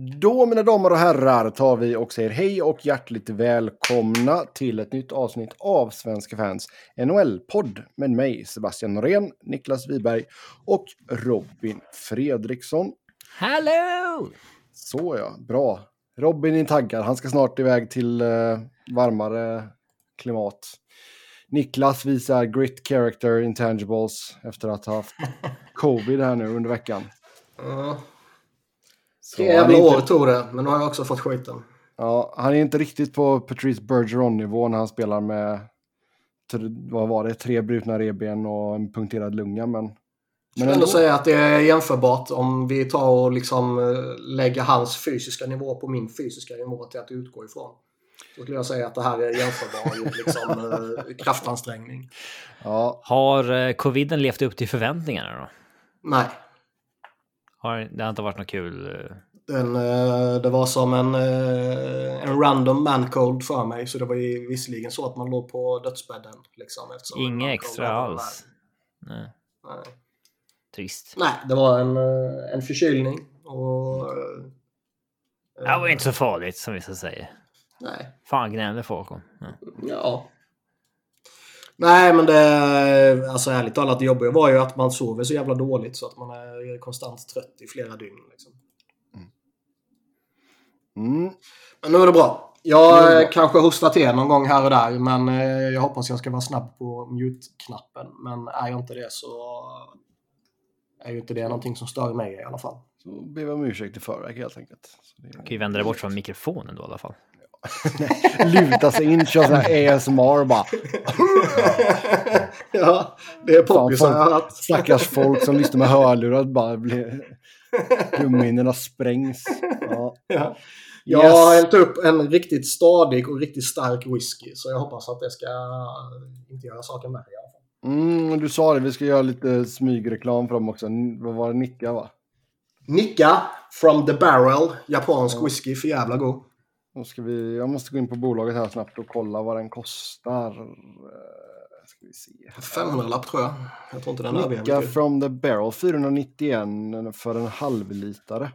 Då mina damer och herrar tar vi och säger hej och hjärtligt välkomna till ett nytt avsnitt av Svenska fans NHL-podd med mig Sebastian Norén, Niklas Wiberg och Robin Fredriksson. Hallå! Så ja, bra. Robin är taggad, han ska snart iväg till uh, varmare klimat. Niklas visar grit character intangibles efter att ha haft covid här nu under veckan. Uh. Tre jävla inte... år tog det, men nu har jag också fått skiten. Ja, han är inte riktigt på Patrice Bergeron-nivå när han spelar med, vad var det, tre brutna reben och en punkterad lunga, men... Jag skulle ändå säga att det är jämförbart om vi tar och liksom eh, lägger hans fysiska nivå på min fysiska nivå till att utgå ifrån. Då skulle jag säga att det här är jämförbar liksom, eh, kraftansträngning. Ja. Har eh, coviden levt upp till förväntningarna då? Nej. Har, det har inte varit något kul? Eh? Den, eh, det var som en, eh, en random mancold för mig. Så det var ju visserligen så att man låg på dödsbädden. Liksom, Inget extra alls? Nej. Nej. Trist. Nej, det var en, en förkylning. Och, det var inte så farligt som vissa säger. Nej. Fan gnällde folk om. Ja. ja. Nej men det, alltså ärligt talat det jobbiga var ju att man sover så jävla dåligt så att man är konstant trött i flera dygn. Liksom. Mm. Men nu är det bra. Jag mm. kanske hostar till någon gång här och där men eh, jag hoppas jag ska vara snabb på mute-knappen. Men är jag inte det så är ju inte det någonting som stör mig i alla fall. Så ber vi om ursäkt i förväg helt enkelt. Du kan ju vända dig bort från mikrofonen då i alla fall. Luta sig in, köra sån här ASMR bara. ja, det är poppis har jag hört. Stackars folk som lyssnar med hörlurar bara blir... Trumhinnorna sprängs. Ja. ja. Jag yes. har hällt upp en riktigt stadig och riktigt stark whisky. Så jag hoppas att det ska inte göra saken värre i alla fall. Mm, du sa det, vi ska göra lite smygreklam för dem också. Vad var det? Nicka va? Nicka from the barrel. Japansk ja. whisky, för jävla god. Då ska vi, jag måste gå in på bolaget här snabbt och kolla vad den kostar. Eh, ska vi se. 500-lapp tror jag. Jag tror inte den Nicka from the barrel 491 för en halvlitare.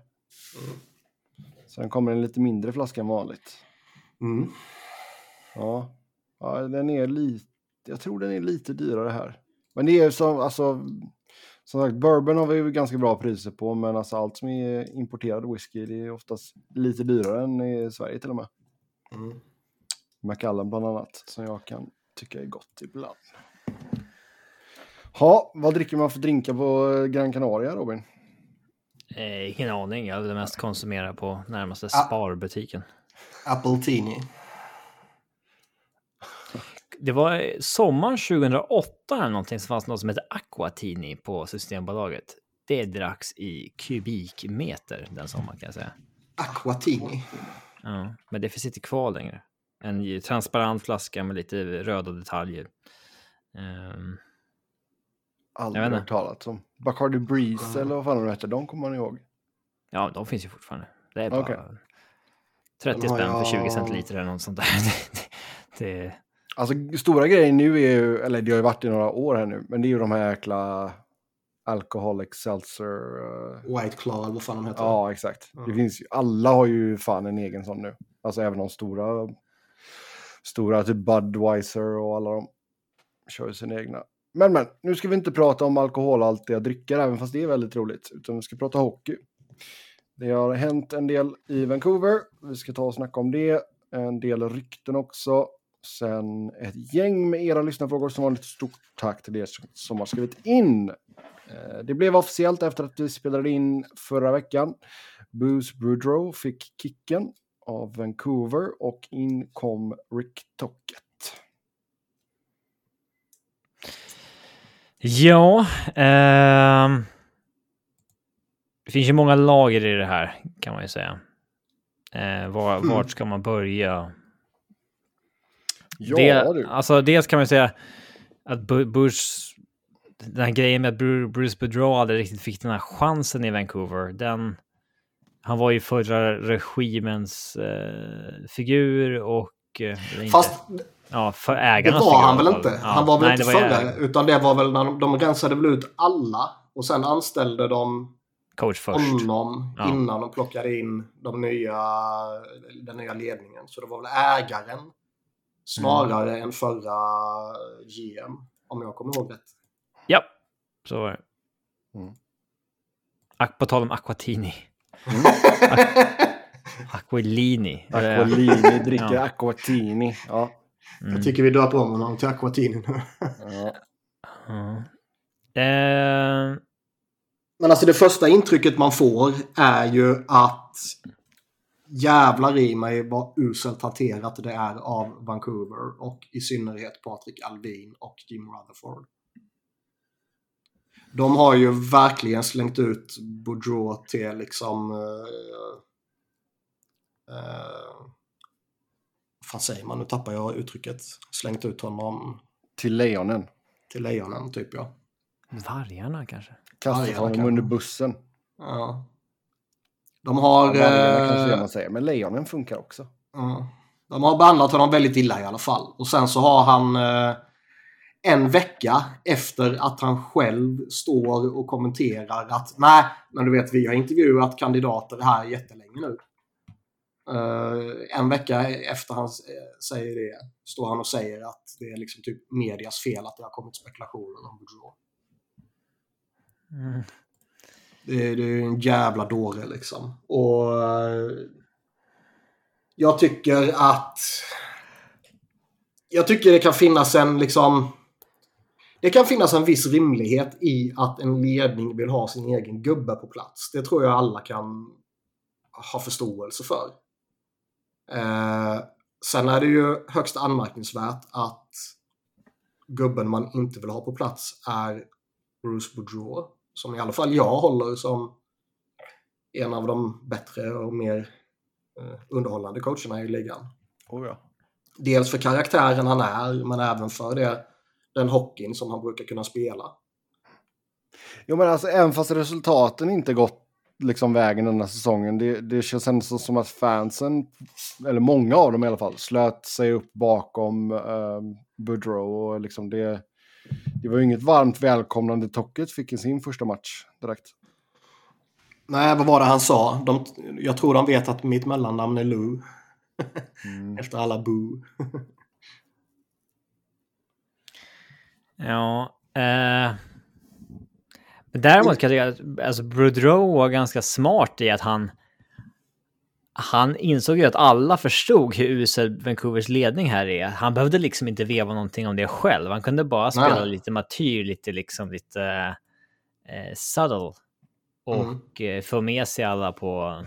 Mm. Så den kommer en lite mindre flaska än vanligt. Mm. Ja. ja, den är lite, jag tror den är lite dyrare här. Men det är som, alltså, som sagt, bourbon har vi ganska bra priser på, men alltså allt som är importerad whisky det är oftast lite dyrare än i Sverige till och med. Mm. Macallan bland annat, som jag kan tycka är gott ibland. Ha, vad dricker man för drinkar på Gran Canaria, Robin? Eh, ingen aning. Jag hade mest konsumera på närmaste sparbutiken. Apple Tini det var sommaren 2008 eller någonting som fanns något som hette Aquatini på Systembolaget. Det dracks i kubikmeter den sommaren kan jag säga. Aquatini? Ja, men det finns inte kvar längre. En transparent flaska med lite röda detaljer. Um, Aldrig hört talat om. Bacardi Breeze mm. eller vad fan de hette, de kommer man ihåg. Ja, de finns ju fortfarande. Det är bara okay. 30 spänn jag... för 20 centiliter eller något sånt där. det, det, Alltså stora grejen nu är ju, eller det har ju varit i några år här nu, men det är ju de här jäkla Alcoholic Seltzer. Uh... White Claw vad fan de heter. Ja, exakt. Mm. Det finns ju, alla har ju fan en egen sån nu. Alltså även de stora, stora typ Budweiser och alla de kör ju sina egna. Men men, nu ska vi inte prata om alkoholhaltiga drycker, även fast det är väldigt roligt, utan vi ska prata hockey. Det har hänt en del i Vancouver, vi ska ta och snacka om det. En del rykten också. Sen ett gäng med era lyssnarfrågor. Som vanligt stort tack till er som har skrivit in. Eh, det blev officiellt efter att vi spelade in förra veckan. Booze Boudreau fick kicken av Vancouver och in kom Rick Tocket. Ja, eh, det finns ju många lager i det här kan man ju säga. Eh, var, vart ska man börja? Ja, det, du. Alltså dels kan man säga att Bush, den här grejen med att Bruce Boudreau aldrig riktigt fick den här chansen i Vancouver, den, han var ju förra regimens eh, figur och... Eh, Fast ja, för ägarnas Det var han väl inte? Ja, han var väl nej, inte förra, utan det var väl när de, de rensade väl ut alla och sen anställde de coach först. honom Ja. innan de plockade in de nya, den nya ledningen. Så det var väl ägaren snarare Mm. än förra GM, om jag kommer ihåg rätt. Ja, så var det. Mm. På tal om Aquatini. Aquilini. eller- Aquilini dricker Ja. Aquatini. Ja. Mm. Jag tycker vi döper om honom till Aquatini nu. ja. Ja. Eh, Men alltså det första intrycket man får är ju att jävlar i mig vad uselt hanterat det är av Vancouver och i synnerhet Patrik Alvin och Jim Rutherford. De har ju verkligen slängt ut Boudreau till liksom... Uh, uh, fan säger man? Nu tappar jag uttrycket. Slängt ut honom Till lejonen. till lejonen, typ ja. vargarna kanske? Kastat honom kan- under bussen. ja. De har... Vargarna kanske det eh, man säger. Men lejonen funkar också. Ja. De har behandlat honom väldigt illa i alla fall. Och sen så har han eh, en vecka efter att han själv står och kommenterar att nej, men du vet vi har intervjuat kandidater här jättelänge nu. Eh, en vecka efter han eh, säger det står han och säger att det är liksom typ medias fel att det har kommit spekulationer om Boudreau. Mm. Det, är- det är ju en jävla dåre liksom. Och eh, jag tycker att jag tycker det kan finnas en liksom det kan finnas en viss rimlighet i att en ledning vill ha sin egen gubbe på plats. Det tror jag alla kan ha förståelse för. Eh, sen är det ju högst anmärkningsvärt att gubben man inte vill ha på plats är Bruce Boudreau. Som i alla fall jag håller som en av de bättre och mer eh, underhållande coacherna i ligan. Oh, ja. Dels för karaktären han är, men även för det, den hockeyn som han brukar kunna spela. Jo men alltså även fast resultaten inte gått liksom vägen den här säsongen. Det, det känns ändå som att fansen, eller många av dem i alla fall, slöt sig upp bakom uh, Boudreau. Och liksom det, det var ju inget varmt välkomnande Tocket fick i sin första match direkt. Nej, vad var det han sa? De, jag tror de vet att mitt mellannamn är Lou. Mm. Efter alla Boo. Ja. Eh, däremot kan jag tycka att alltså, Boudreau var ganska smart i att han han insåg ju att alla förstod hur usel Vancouvers ledning här är. Han behövde liksom inte veva någonting om det själv. Han kunde bara spela Nej. lite martyr, lite liksom lite eh, subtle. Och eh, få med sig alla på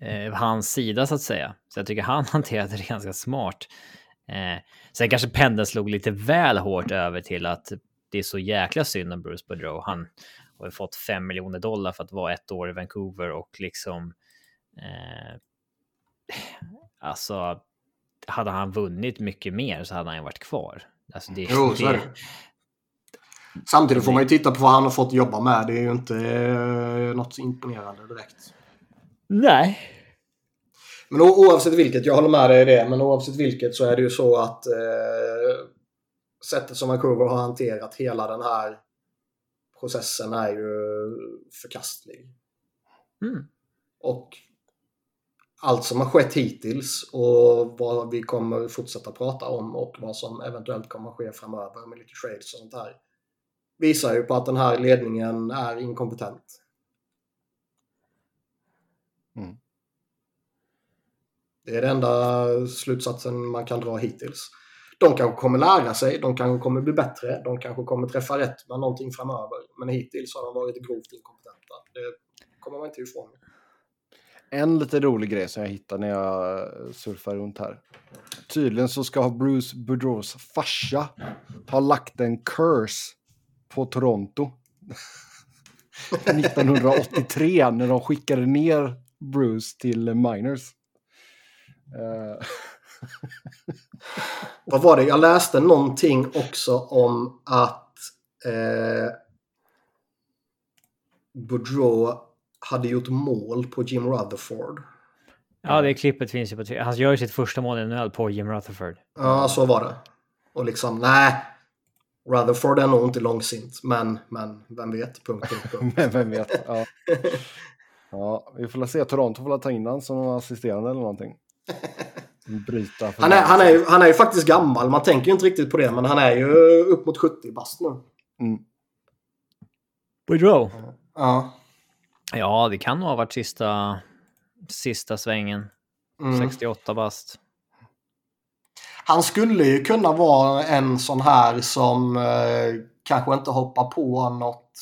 eh, hans sida så att säga. Så jag tycker han hanterade det ganska smart. Eh, sen kanske pendeln slog lite väl hårt över till att det är så jäkla synd om Bruce Boudreau. Han har fått 5 miljoner dollar för att vara ett år i Vancouver och liksom... Eh, alltså, hade han vunnit mycket mer så hade han ju varit kvar. Alltså det, Jo, så är det. Samtidigt får man ju titta på vad han har fått jobba med. Det är ju inte eh, något imponerande direkt. Nej. Men oavsett vilket, jag håller med dig i det, men oavsett vilket så är det ju så att eh, sättet som Vancouver har hanterat hela den här processen är ju förkastlig. Mm. Och allt som har skett hittills och vad vi kommer fortsätta prata om och vad som eventuellt kommer ske framöver med lite trades och sånt här visar ju på att den här ledningen är inkompetent. Mm. Det är den enda slutsatsen man kan dra hittills. De kanske kommer lära sig, de kanske kommer bli bättre, de kanske kommer träffa rätt med någonting framöver. Men hittills har de varit grovt inkompetenta. Det kommer man inte ifrån. En lite rolig grej som jag hittade när jag eh, surfar runt här. Tydligen så ska Bruce Boudreaus farsa ha lagt en curse på Toronto. 1983 när de skickade ner Bruce till Miners. Eh, Vad var det? Jag läste någonting också om att eh, Boudreau hade gjort mål på Jim Rutherford. Ja, det klippet finns ju på Twitter. Han gör ju sitt första mål i NHL på Jim Rutherford. Ja, så var det. Och liksom, nej. Rutherford är nog inte långsint, men, men vem vet? Punkt, punkt, punkt. Men vem vet. Ja. ja, vi får se. Toronto får väl ta in han som assisterande eller någonting. Bryta. Han är, han, är, ju- han är ju faktiskt gammal, man tänker ju inte riktigt på det, men han är ju upp mot 70 bast nu. Mm. Boudreau? Ja. Ja, det kan nog ha varit sista, sista svängen. Mm. 68 bast. Han skulle ju kunna vara en sån här som eh, kanske inte hoppar på något,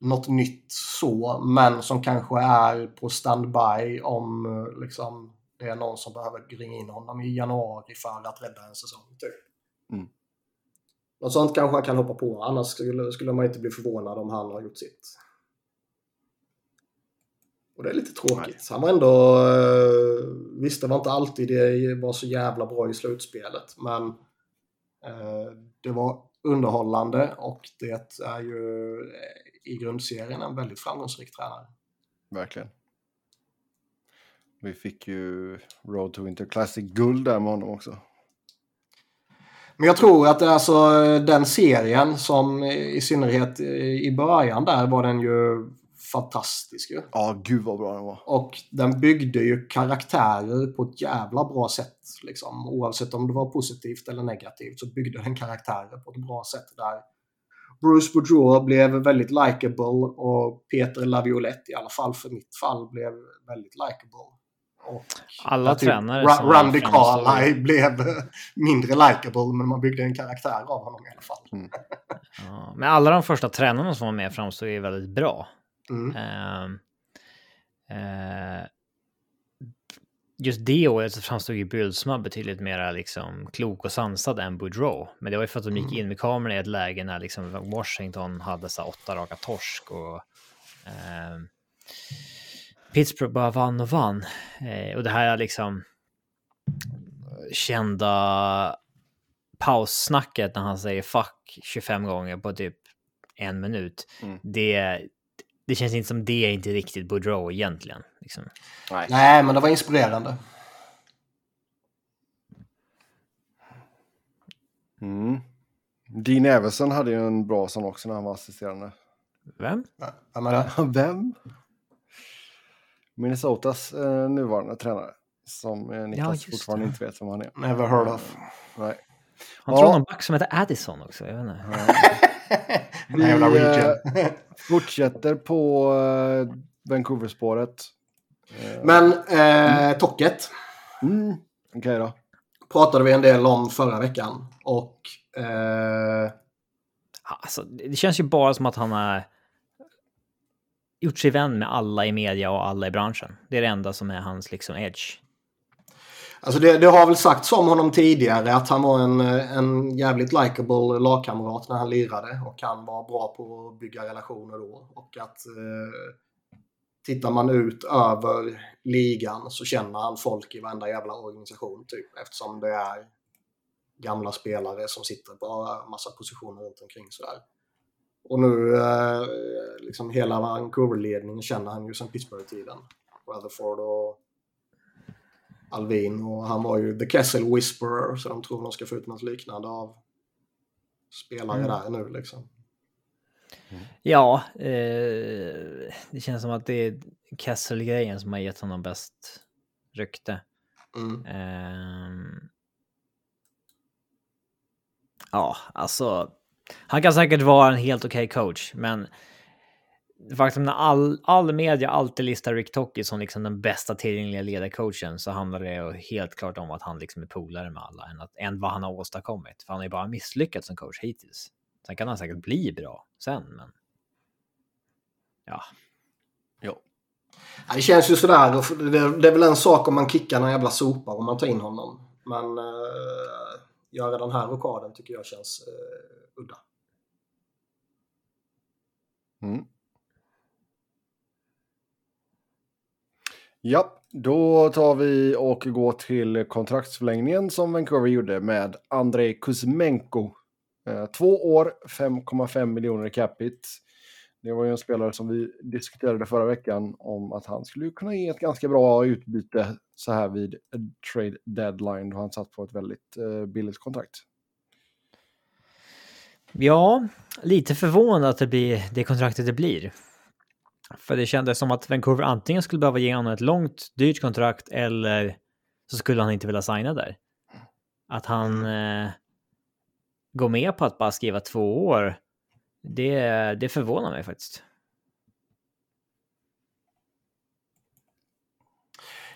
något nytt så, men som kanske är på standby om eh, liksom, det är någon som behöver ringa in honom i januari för att rädda en säsong. Typ. Mm. Något sånt kanske han kan hoppa på, annars skulle, skulle man inte bli förvånad om han har gjort sitt. Och det är lite tråkigt. Han var ändå... eh, Visst, det var inte alltid det var så jävla bra i slutspelet, men eh, det var underhållande och det är ju eh, i grundserien en väldigt framgångsrik tränare. Verkligen. Vi fick ju Road to Winter Classic-guld där med honom också. Men jag tror att det är alltså den serien som i synnerhet i början där var den ju fantastisk ju. Ja, gud vad bra den var. Och den byggde ju karaktärer på ett jävla bra sätt. Liksom. Oavsett om det var positivt eller negativt så byggde den karaktärer på ett bra sätt. där Bruce Boudreau blev väldigt likable och Peter Laviolette, i alla fall för mitt fall, blev väldigt likable. Och Alla typ tränare Ra- som Randy Carlyle blev mindre likable men man byggde en karaktär av honom i alla fall. Ja, men alla de första tränarna som var med framstod ju väldigt bra. Mm. Eh, just det året så framstod ju Bylsma betydligt mer liksom klok och sansad än Boudreau. Men det var ju för att de gick in med kameran i ett läge när liksom Washington hade så åtta raka torsk och ehm, Pittsburgh bara vann och vann. Eh, och det här är liksom kända paussnacket när han säger fuck 25 gånger på typ en minut. Mm. Det, det känns inte som det är inte riktigt Boudreau egentligen. Liksom. Nej. Nej, men det var inspirerande. Mm. Dean Everson hade ju en bra sån också när han var assisterande. Vem? Vem? Minnesotas eh, nuvarande tränare. Som eh, Niklas just fortfarande det. inte vet vem han är. Never heard of. Nej. Han Ja. tror någon back som heter Addison också. Jag vet inte. Vi, region. Fortsätter på eh, Vancouver-spåret. Eh, Men eh, Tocket Mm. Okej då. pratade vi en del om förra veckan. Och eh, Alltså, det känns ju bara som att han har gjort sig vän med alla i media och alla i branschen. Det är det enda som är hans liksom edge. alltså det, det har väl sagts om honom tidigare att han var en, en jävligt likable lagkamrat när han lirade. Och han var bra på att bygga relationer då. Och att eh, tittar man ut över ligan så känner han folk i varenda jävla organisation typ. Eftersom det är gamla spelare som sitter på massa positioner runt omkring sådär. Och nu, eh, liksom hela Vancouver-ledningen känner han ju sedan Pittsburgh-tiden. Rutherford och Alvin och han var ju The Kessel Whisperer så de tror de ska få ut något liknande av spelare Mm. där nu liksom. Ja, eh, det känns som att det är Kessel-grejen som har gett honom bäst rykte. Mm. Ehm. ja, alltså. Han kan säkert vara en helt okej coach, men faktum när all, all media alltid listar Rick Tocky som liksom den bästa tillgängliga ledarcoachen så handlar det ju helt klart om att han liksom är polare med alla än, att, än vad han har åstadkommit. För han har ju bara misslyckats som coach hittills. Sen kan han säkert bli bra sen, men ja, Jo. Ja, det känns ju sådär. Det, det är väl en sak om man kickar någon jävla sopa om man tar in honom. Men uh, göra den här rockaden tycker jag känns uh, udda. Mm. Ja, då tar vi och går till kontraktsförlängningen som Vancouver gjorde med Andrei Kuzmenko. Eh, två år, 5,5 miljoner i capita. Det var ju en spelare som vi diskuterade förra veckan om att han skulle kunna ge ett ganska bra utbyte så här vid trade deadline då han satt på ett väldigt eh, billigt kontrakt. Ja, lite förvånad att det blir det kontraktet det blir. För det kändes som att Vancouver antingen skulle behöva ge honom ett långt, dyrt kontrakt eller så skulle han inte vilja signa där. Att han eh, går med på att bara skriva två år, det, det förvånar mig faktiskt.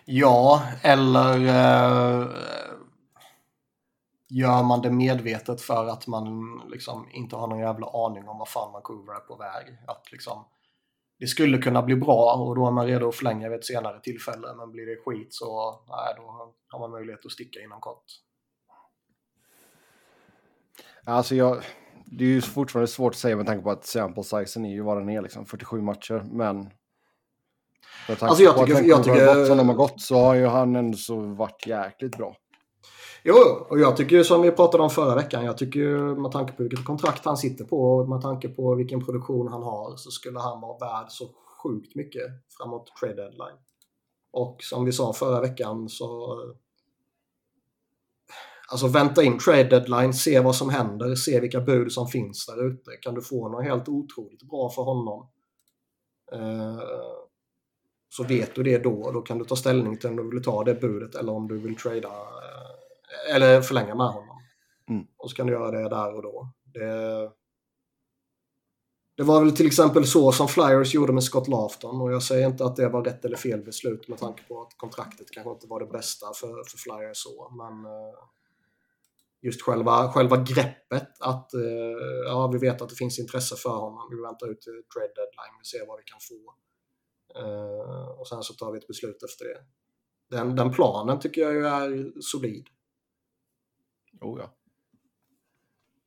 Ja, eller eh, gör man det medvetet för att man liksom inte har någon jävla aning om vad fan Vancouver är på väg. Att liksom, det skulle kunna bli bra och då är man redo att förlänga vid ett senare tillfälle. Men blir det skit så nej, då har man möjlighet att sticka inom kort. Alltså jag, det är ju fortfarande svårt att säga med tanke på att sample sizen är ju vad den är, liksom 47 matcher. Men Alltså jag tycker... Jag tycker gått som de har gått så har ju han ändå varit jäkligt bra. Jo, och jag tycker ju som vi pratade om förra veckan. Jag tycker ju med tanke på vilket kontrakt han sitter på och med tanke på vilken produktion han har så skulle han vara värd så sjukt mycket framåt trade deadline. Och som vi sa förra veckan så... Alltså vänta in trade deadline, se vad som händer, se vilka bud som finns där ute. Kan du få något helt otroligt bra för honom? eh, så vet du det då och då kan du ta ställning till om du vill ta det budet eller om du vill trada eh, eller förlänga med honom. Mm. Och så kan du göra det där och då. Det, det var väl till exempel så som Flyers gjorde med Scott Lafton och jag säger inte att det var rätt eller fel beslut med tanke på att kontraktet kanske inte var det bästa för, för Flyers så. Men eh, just själva, själva greppet att eh, ja, vi vet att det finns intresse för honom. Vi väntar ut trade deadline, vi ser vad vi kan få. Uh, och sen så tar vi ett beslut efter det. Den, den planen tycker jag ju är solid. Oh ja.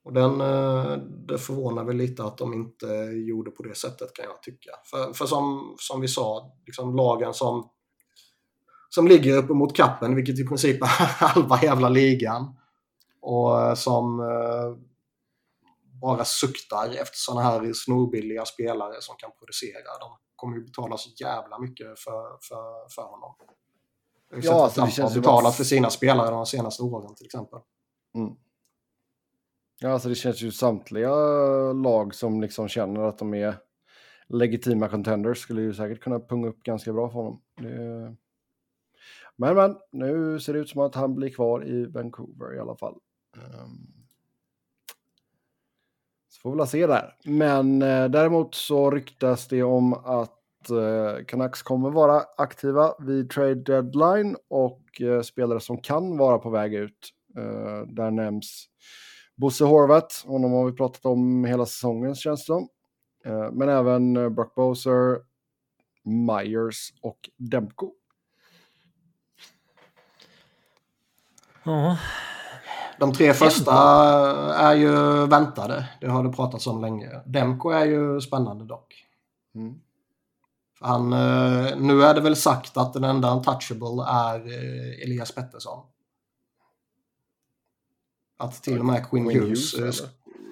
Och den, uh, det förvånar väl lite att de inte gjorde på det sättet kan jag tycka. För, för som, som vi sa, liksom lagen som, som ligger uppe mot kappen, vilket i princip är halva jävla ligan. Och uh, som bara suktar efter sådana här snorbilliga spelare som kan producera. De kommer ju betala så jävla mycket för, för, för honom. Ja, alltså, det känns har betalat för sina spelare de senaste åren till exempel. Mm. Ja, alltså det känns ju samtliga lag som liksom känner att de är legitima contenders skulle ju säkert kunna punga upp ganska bra för honom. Det... Men men, nu ser det ut som att han blir kvar i Vancouver i alla fall. Um... Får vi väl se där. Men eh, däremot så ryktas det om att eh, Canucks kommer vara aktiva vid trade deadline och eh, spelare som kan vara på väg ut. Eh, där nämns Bosse Horvat, honom har vi pratat om hela säsongen känns det som. Eh, men även eh, Brock Boser, Myers och Demko. Ja, de tre första är ju väntade. Det har det pratats om länge. Demko är ju spännande dock. Mm. Han, nu är det väl sagt att den enda untouchable är Elias Pettersson. Att till och med Quinn, Hughes... Hughes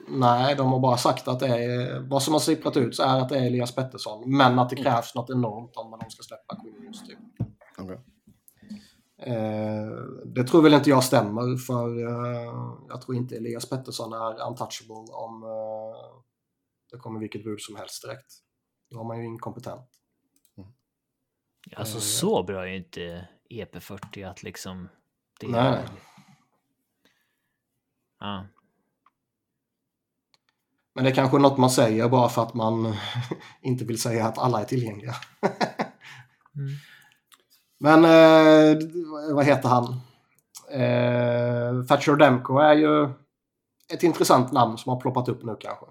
nej, de har bara sagt att det är... Vad som har sipprat ut så är att det är Elias Pettersson. Men att det mm. krävs mm. något enormt om de ska släppa Quinn Hughes. Typ. Okay. Eh, det tror väl inte jag stämmer för eh, jag tror inte Elias Pettersson är untouchable om eh, det kommer vilket bud som helst direkt. Då har man ju inkompetent. Mm. Alltså så bra är ju inte EP40 att liksom... Det Nej. Ja. Men det är kanske något man säger bara för att man inte vill säga att alla är tillgängliga. mm. Men eh, vad heter han? Eh, Thatcher Demko är ju ett intressant namn som har ploppat upp nu kanske.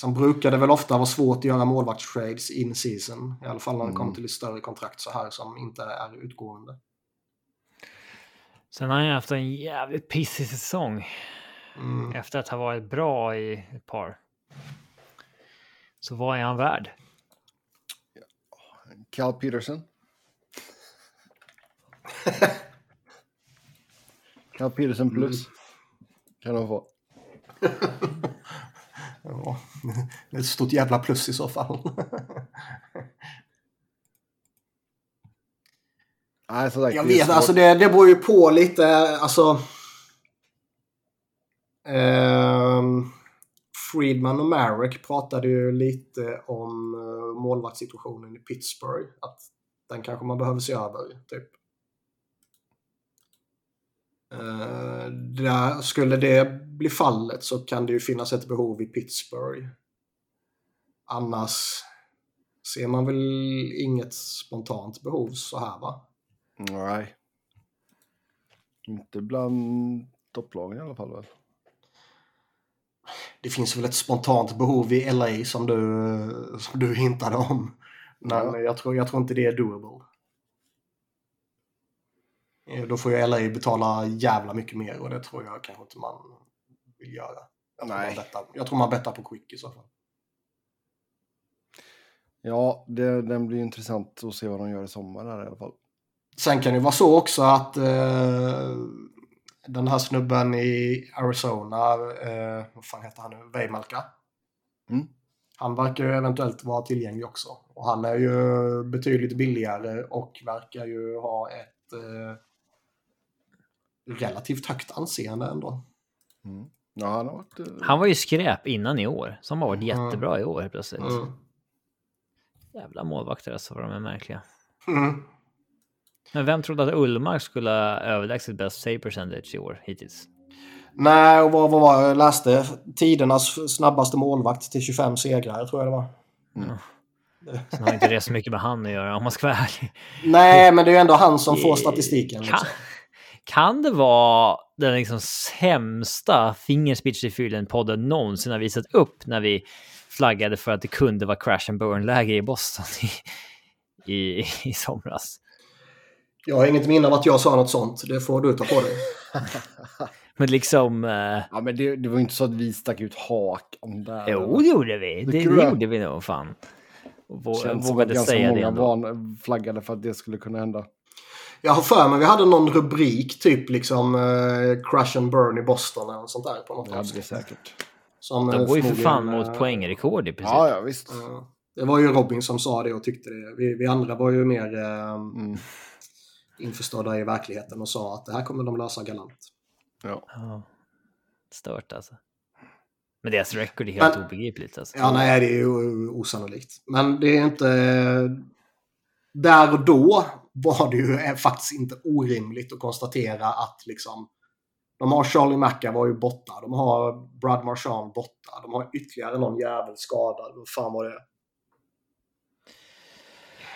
Sen brukar det väl ofta vara svårt att göra målvaktstrades in season. I alla fall när det kommer mm. till ett större kontrakt så här som inte är utgående. Sen har han haft en jävligt pissig säsong. Mm. Efter att ha varit bra i ett par. Så vad är han värd? Cal Peterson. Cal Peterson plus. Mm. Kan de få. ja, det är ett stort jävla plus i så fall. Nej, så jag vet, alltså det, det beror ju på lite, alltså. Ehm, Friedman och Marek pratade ju lite om uh, målvaktssituationen i Pittsburgh. Att den kanske man behöver se över, typ. Uh, där, skulle det bli fallet så kan det ju finnas ett behov i Pittsburgh. Annars ser man väl inget spontant behov så här va? Nej. Inte bland topplagen i alla fall väl? Det finns väl ett spontant behov i LA som du, som du hintade om. Men Ja. jag, tror, jag tror inte det är doable. Eh, Då får ju LA betala jävla mycket mer och det tror jag kanske inte man vill göra. Jag tror, Nej. man bettar, jag tror man bettar på Quick i så fall. Ja, det, den blir intressant att se vad de gör i sommar här i alla fall. Sen kan det vara så också att eh, den här snubben i Arizona, eh, vad fan heter han nu, Vejmelka. Mm. Han verkar ju eventuellt vara tillgänglig också. Och han är ju betydligt billigare och verkar ju ha ett eh, relativt högt anseende ändå. Mm. Ja, han har varit... eh, Han var ju skräp innan i år, som har varit Mm. jättebra i år helt plötsligt. Mm. Jävla målvakter alltså, vad de är märkliga. Mm. Men vem trodde att Ullmark skulle ha överlägset bäst save percentage i år hittills? Nej, och vad, vad var jag läste? Tidernas snabbaste målvakt till 25 segrar tror jag det var. Sen har inte det så mycket med han att göra om man ska vara ärlig. Nej, men det är ju ändå han som får statistiken. Kan, Liksom. kan det vara den liksom sämsta fingerspitzengefühlen-podden någonsin har visat upp när vi flaggade för att det kunde vara crash and burn-läge i Boston i, i, i somras? Jag har inget minne av att jag sa något sånt. Det får du ta på dig. Men liksom... Eh, Ja, men det, det var ju inte så att vi stack ut hakan där. jo, det gjorde vi. Det, Tycker du det det? gjorde vi nog fan. Och vå- Känns som att vågade ganska säga det många ändå. van, flaggade för att det skulle kunna hända. Jag har för mig vi hade någon rubrik, typ liksom eh, Crash and Burn i Boston eller något sånt där på något Det hade det avsnitt. säkert. Som, De eh, går ju för fan förmodligen, mot eh, poängrekord i princip. Ja, ja, visst. eh, Det var ju Robin som sa det och tyckte det. Vi, vi andra var ju mer eh, Mm. Införstådda i verkligheten och sa att det här kommer de lösa galant. Ja. Ja. Stört alltså. Men deras record är helt Men- obegripligt alltså. Ja, nej, det är ju osannolikt. Men det är inte... Där och då var det ju eh, faktiskt inte orimligt att konstatera att liksom... De har Charlie McAvoy ju borta. De har Brad Marchand borta. De har ytterligare någon jävel skadad. Vad fan var det?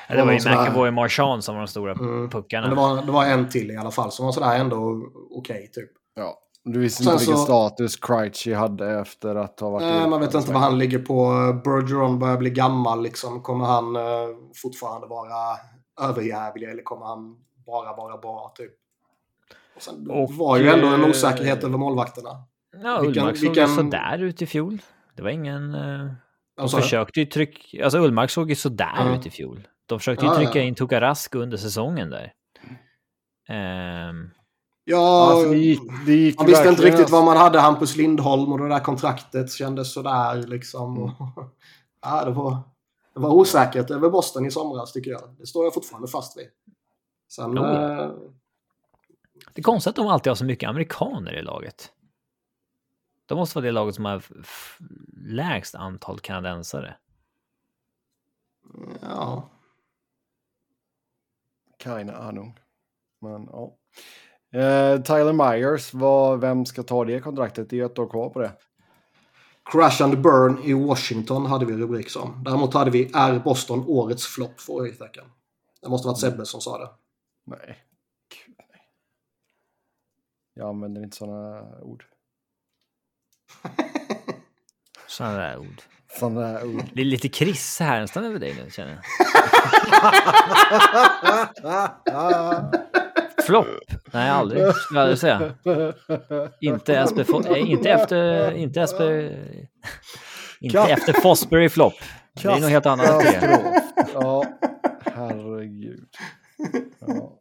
Det var ju McAvoy och Marchand som var de stora Mm. puckarna. Men det var, det var en till i alla fall som var sådär ändå okej typ. ja. Du visste inte vilken så- status Krejci hade efter att ha varit Eh, man vet inte vad han ligger på. Bergeron börjar bli gammal liksom. Kommer han eh, fortfarande vara överjävlig eller kommer han bara vara bra typ? Och sen Och, var ju ändå en eh, osäkerhet över målvakterna. Ja, vilken- Ullmark såg vilken- sådär ut i fjol. Det var ingen... eh, De Alltså, försökte ju trycka... Alltså Ullmark såg ju sådär Ja. ut i fjol. De försökte ju Ja, trycka ja. in Tukarask under säsongen där. Ehm, ja, Alltså, det gick, det gick man visste inte riktigt vad man hade. Hampus Lindholm och det där kontraktet kändes sådär liksom. Mm. Och, ja, det, var, det var osäkert över Boston i somras tycker jag. Det står jag fortfarande fast vid. Sen... Ja. eh, det är konstigt att de alltid har så mycket amerikaner i laget. De måste vara det laget som har lägst antal kanadensare. ja. Keine Ahnung. Men ja. Eh, Tyler Myers, vad, vem ska ta det kontraktet? Det är ett år kvar på det. Crash and Burn i Washington hade vi rubrik som. Däremot hade vi Är Boston årets flopp? Frågetecken. Det måste varit Sebbe som sa det. Nej. Gud, nej. Jag använder inte sådana ord. Sådana ord. Sådana ord. Det är lite Chris Härenstam över dig nu känner jag. Flopp? Nej, aldrig. Skulle jag aldrig säga. Inte Espe... Fo- eh, inte efter... Inte Espe... Inte efter Fosbury flopp. Det är något helt annat. det. Ja, herregud. Ja,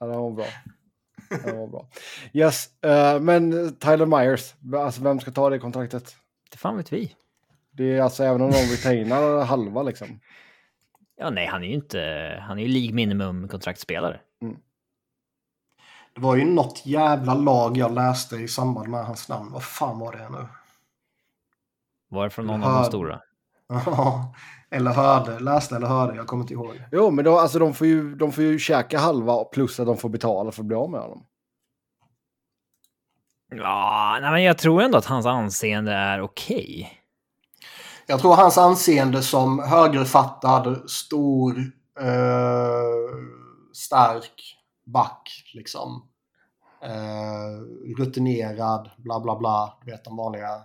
ja det var bra. Det var bra. Yes, eh, men Tyler Myers, alltså vem ska ta det kontraktet? Det fan vet vi. Det är alltså även om de retainar halva liksom. Ja, nej, han är ju inte... Han är ju League minimum kontraktspelare. Det var ju något jävla lag jag läste i samband med hans namn. Vad fan var det nu? Var det från någon av de stora? Ja, eller hörde. Läste eller hörde. Jag kommer inte ihåg. Jo, men då, alltså, de, får ju, de får ju käka halva plus att de får betala för att bli av med honom. Ja, nej, men jag tror ändå att hans anseende är okej. Jag tror hans anseende som högerfattad, stor, eh, stark back liksom. Eh, rutinerad, bla bla bla. Du vet de vanliga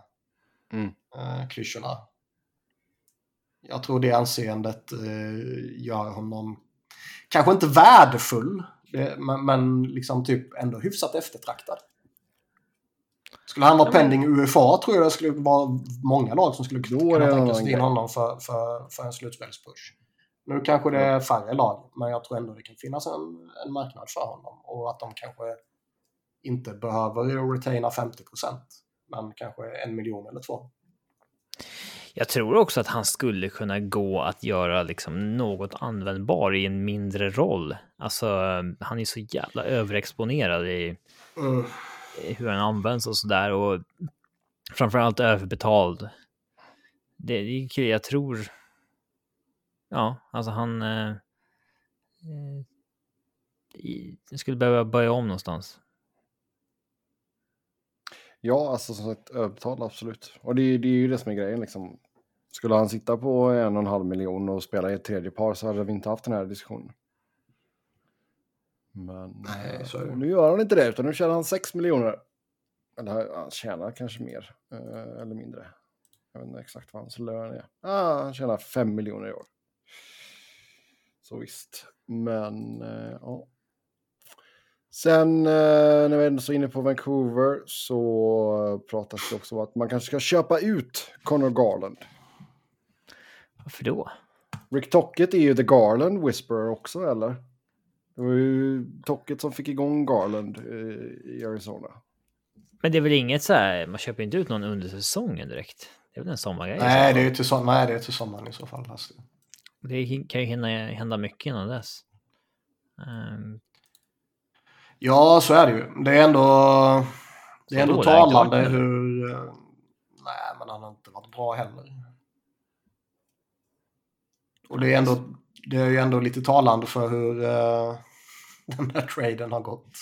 mm. eh, klyschorna. Jag tror det anseendet eh, gör honom kanske inte värdefull, det, men, men liksom typ ändå hyfsat eftertraktad. Skulle han vara pending UFA tror jag det skulle vara många lag som skulle kunna tänka sig in honom för, för, för en slutspelspush. Nu kanske det är färre lag, men jag tror ändå det kan finnas en, en marknad för honom. Och att de kanske inte behöver retaina 50% men kanske en miljon eller två. Jag tror också att han skulle kunna gå att göra liksom något användbar i en mindre roll. Alltså, han är så jävla överexponerad i, mm. Eh, hur han används och sådär och framförallt överbetald. Det, är jag tror ja, alltså han eh, eh skulle behöva börja om någonstans. Ja, alltså som sagt övertal absolut. Och det, det är ju det som är grejen liksom. Skulle han sitta på en och en halv miljon och spela i ett tredje par så hade vi inte haft den här diskussionen. Men Nej, eh, så nu gör han inte det, utan nu tjänar han 6 miljoner. Eller han tjänar kanske mer eh, eller mindre. Jag vet inte exakt vad hans lön är. Ah, han tjänar 5 miljoner i år. Så visst. Men eh, ja. Sen eh, när vi är så inne på Vancouver så pratas det också om att man kanske ska köpa ut Connor Garland. Varför då? Rick Tocket är ju The Garland Whisperer också, eller? Det var ju Tocket som fick igång Garland eh, i Arizona. Men det är väl inget så här, man köper inte ut någon under säsongen direkt? Det är väl en sommargrej? Nej, det är till, so nej, det är till sommaren i så fall. Alltså. Det kan ju hinna, hända mycket innan dess. Um... Ja, så är det ju. Det är ändå, det är ändå talande hur... Eh, nej, men han har inte varit bra heller. Och det är, ändå, det är ju ändå lite talande för hur uh, den här traden har gått.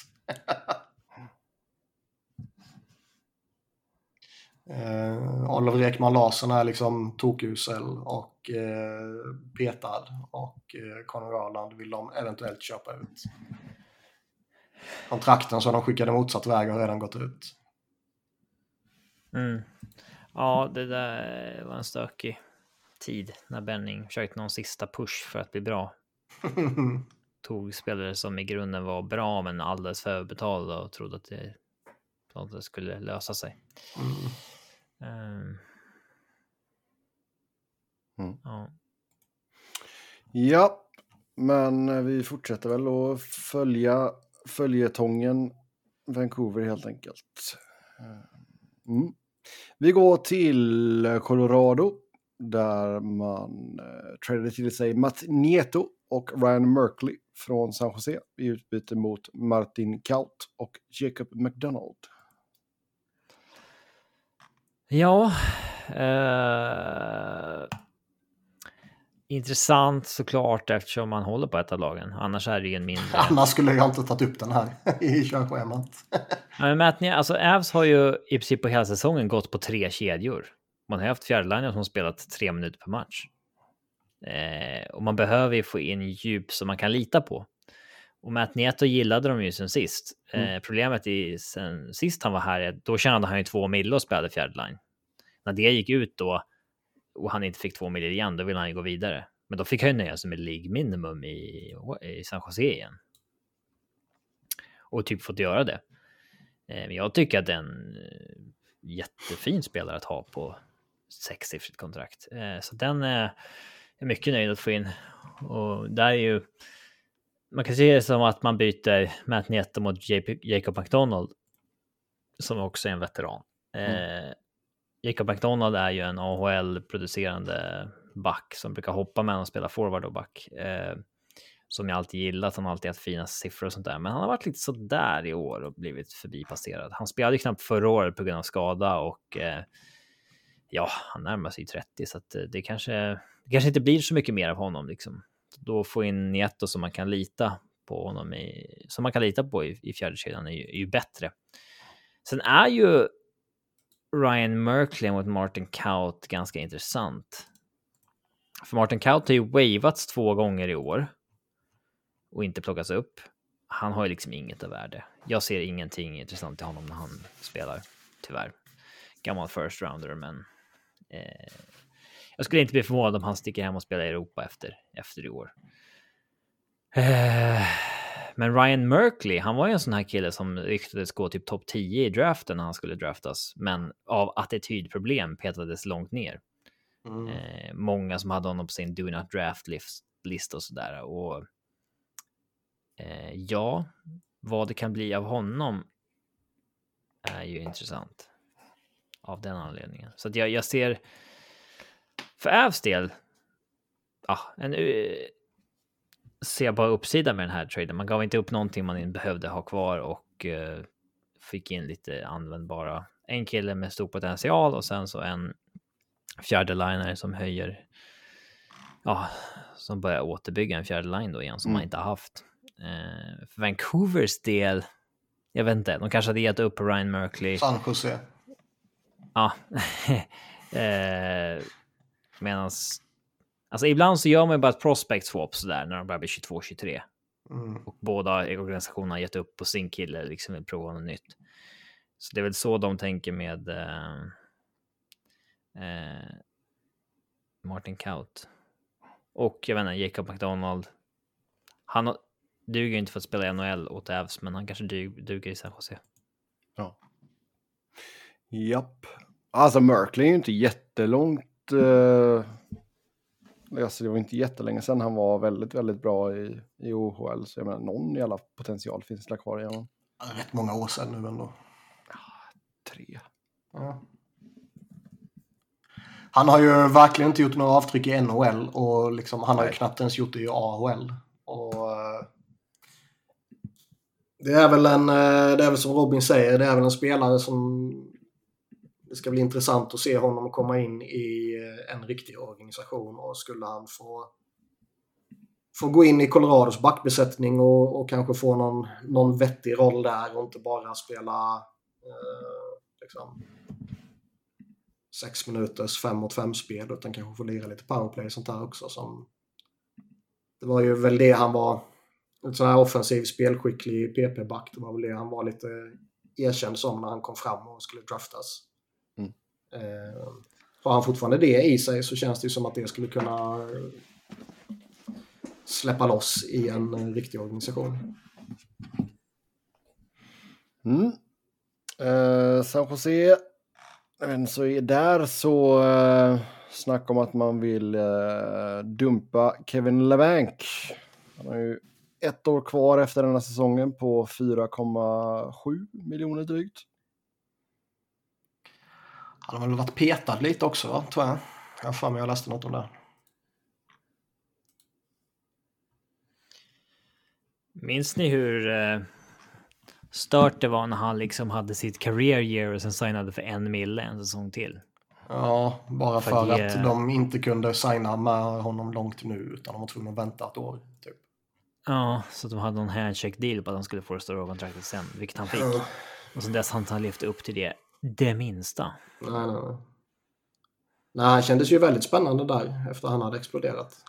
Uh, Oliver Ekman Larsson är liksom tokusel och uh, petad och uh, Conor Öland vill de eventuellt köpa ut. Kontrakten som de skickade motsatt väg har redan gått ut. Mm. Ja, det där var en stökig tid när Benning försökte någon sista push för att bli bra. Tog spelare som i grunden var bra men alldeles för överbetalda och trodde att det, att det skulle lösa sig. Mm. Um, mm. Ja. ja, men vi fortsätter väl att följa följetongen Vancouver helt enkelt. Mm. Vi går till Colorado där man eh, tradade till sig Matt Nieto och Ryan Merkley från San Jose i utbyte mot Martin Kaut och Jacob McDonald. Ja. Eh, intressant såklart eftersom man håller på ett av lagen. Annars är det ju en mindre. Annars skulle jag inte tagit upp den här i körschemat. ja, men alltså Avs har ju i princip på hela säsongen gått på tre kedjor. Man har haft fjärdelinjer som spelat tre minuter per match. Eh, och man behöver ju få in djup som man kan lita på. Och Matt Nieto gillade de ju sen sist. Eh, mm. Problemet i sen sist han var här, då tjänade han ju två mil och spelade fjärdeline. När det gick ut då och han inte fick två mil igen, då ville han ju gå vidare. Men då fick han ju nöja sig med League minimum i, i San Jose igen. Och typ fått göra det. Eh, men jag tycker att det är en eh, jättefin spelare att ha på sexsiffrigt kontrakt. Eh, så den är jag mycket nöjd att få in. Och där är ju man kan se det som att man byter Matt Nieto mot Jacob McDonald som också är en veteran. Mm. Eh, Jacob McDonald är ju en AHL-producerande back som brukar hoppa mellan och spela forward och back. Eh, som jag alltid gillat. Han har alltid haft fina siffror och sånt där, men han har varit lite sådär i år och blivit förbipasserad. Han spelade knappt förra året på grund av skada och eh, ja, han närmar sig 30 så att eh, det kanske, det kanske inte blir så mycket mer av honom liksom. Då få in Nieto som man kan lita på honom i, som man kan lita på i, i fjärde kedjan är ju, är ju bättre. Sen är ju Ryan Merkley mot Martin Kaut ganska intressant. För Martin Kaut har ju wavats två gånger i år och inte plockats upp. Han har ju liksom inget av värde. Jag ser ingenting intressant i honom när han spelar, tyvärr. Gammal first rounder, men eh, jag skulle inte bli förvånad om han sticker hem och spelar i Europa efter, efter i år. Eh, men Ryan Merkley, han var ju en sån här kille som ryktades gå typ topp 10 i draften när han skulle draftas, men av attitydproblem petades långt ner. Mm. Eh, många som hade honom på sin do not draft list, och sådär. Och eh, ja, vad det kan bli av honom är ju intressant av den anledningen. Så att jag, jag ser för Ävs del, ja, en, uh, ser bara uppsida med den här traden. Man gav inte upp någonting man behövde ha kvar och uh, fick in lite användbara. En kille med stor potential och sen så en fjärde liner som höjer. Ja, som börjar återbygga en fjärde line då igen som mm. man inte har haft. Uh, för Vancouvers del, jag vet inte, de kanske hade gett upp Ryan Merkley. San Jose. Ja. eh, medans, alltså ibland så gör man ju bara ett prospect swap sådär när de börjar bli 22-23. Mm. Och båda organisationerna har gett upp på sin kille, liksom vill prova något nytt. Så det är väl så de tänker med eh, eh, Martin Kaut. Och jag vet inte, Jacob McDonald. Han duger inte för att spela i NHL åt Avs, men han kanske duger i San Jose. Ja. Japp. Alltså Merkley är ju inte jättelångt. Uh, alltså det var inte jättelänge sedan han var väldigt, väldigt bra i, i OHL. Så jag menar, någon alla potential finns det kvar i honom. Rätt många år sedan nu ändå. Ja, tre. Ja. Han har ju verkligen inte gjort några avtryck i NHL och liksom, han har ju knappt ens gjort det i AHL. Och, uh, det är väl en, uh, det är väl som Robin säger, det är väl en spelare som det ska bli intressant att se honom komma in i eh, en riktig organisation och skulle han få, få gå in i Colorados backbesättning och, och kanske få någon, någon vettig roll där och inte bara spela eh, liksom, sex minuters fem mot fem spel utan kanske få lira lite powerplay och sånt där också. Som, det var ju väl det han var, en sån här offensiv spelskicklig PP-back. Det var väl det han var lite erkänd som när han kom fram och skulle draftas. Eh, har han fortfarande det i sig så känns det ju som att det skulle kunna släppa loss i en eh, riktig organisation. Mm. Eh, San Jose, men så är där så eh, snack om att man vill eh, dumpa Kevin LeBanc. Han har ju ett år kvar efter den här säsongen på 4,7 miljoner drygt. Han har väl varit petad lite också, va? tror jag. Jag har för mig jag läste något om det. Minns ni hur eh, stört det var när han liksom hade sitt career year och sen signade för en mille en säsong till? Ja, bara för, för att, ge... att de inte kunde signa med honom långt nu utan de var tvungna att vänta ett år. Typ. Ja, så de hade någon handshake deal på att han skulle få det stora kontraktet sen, vilket han fick. Och sen dess har han levt upp till det det minsta. Nej, nej, nej. Nej, han kändes ju väldigt spännande där efter han hade exploderat.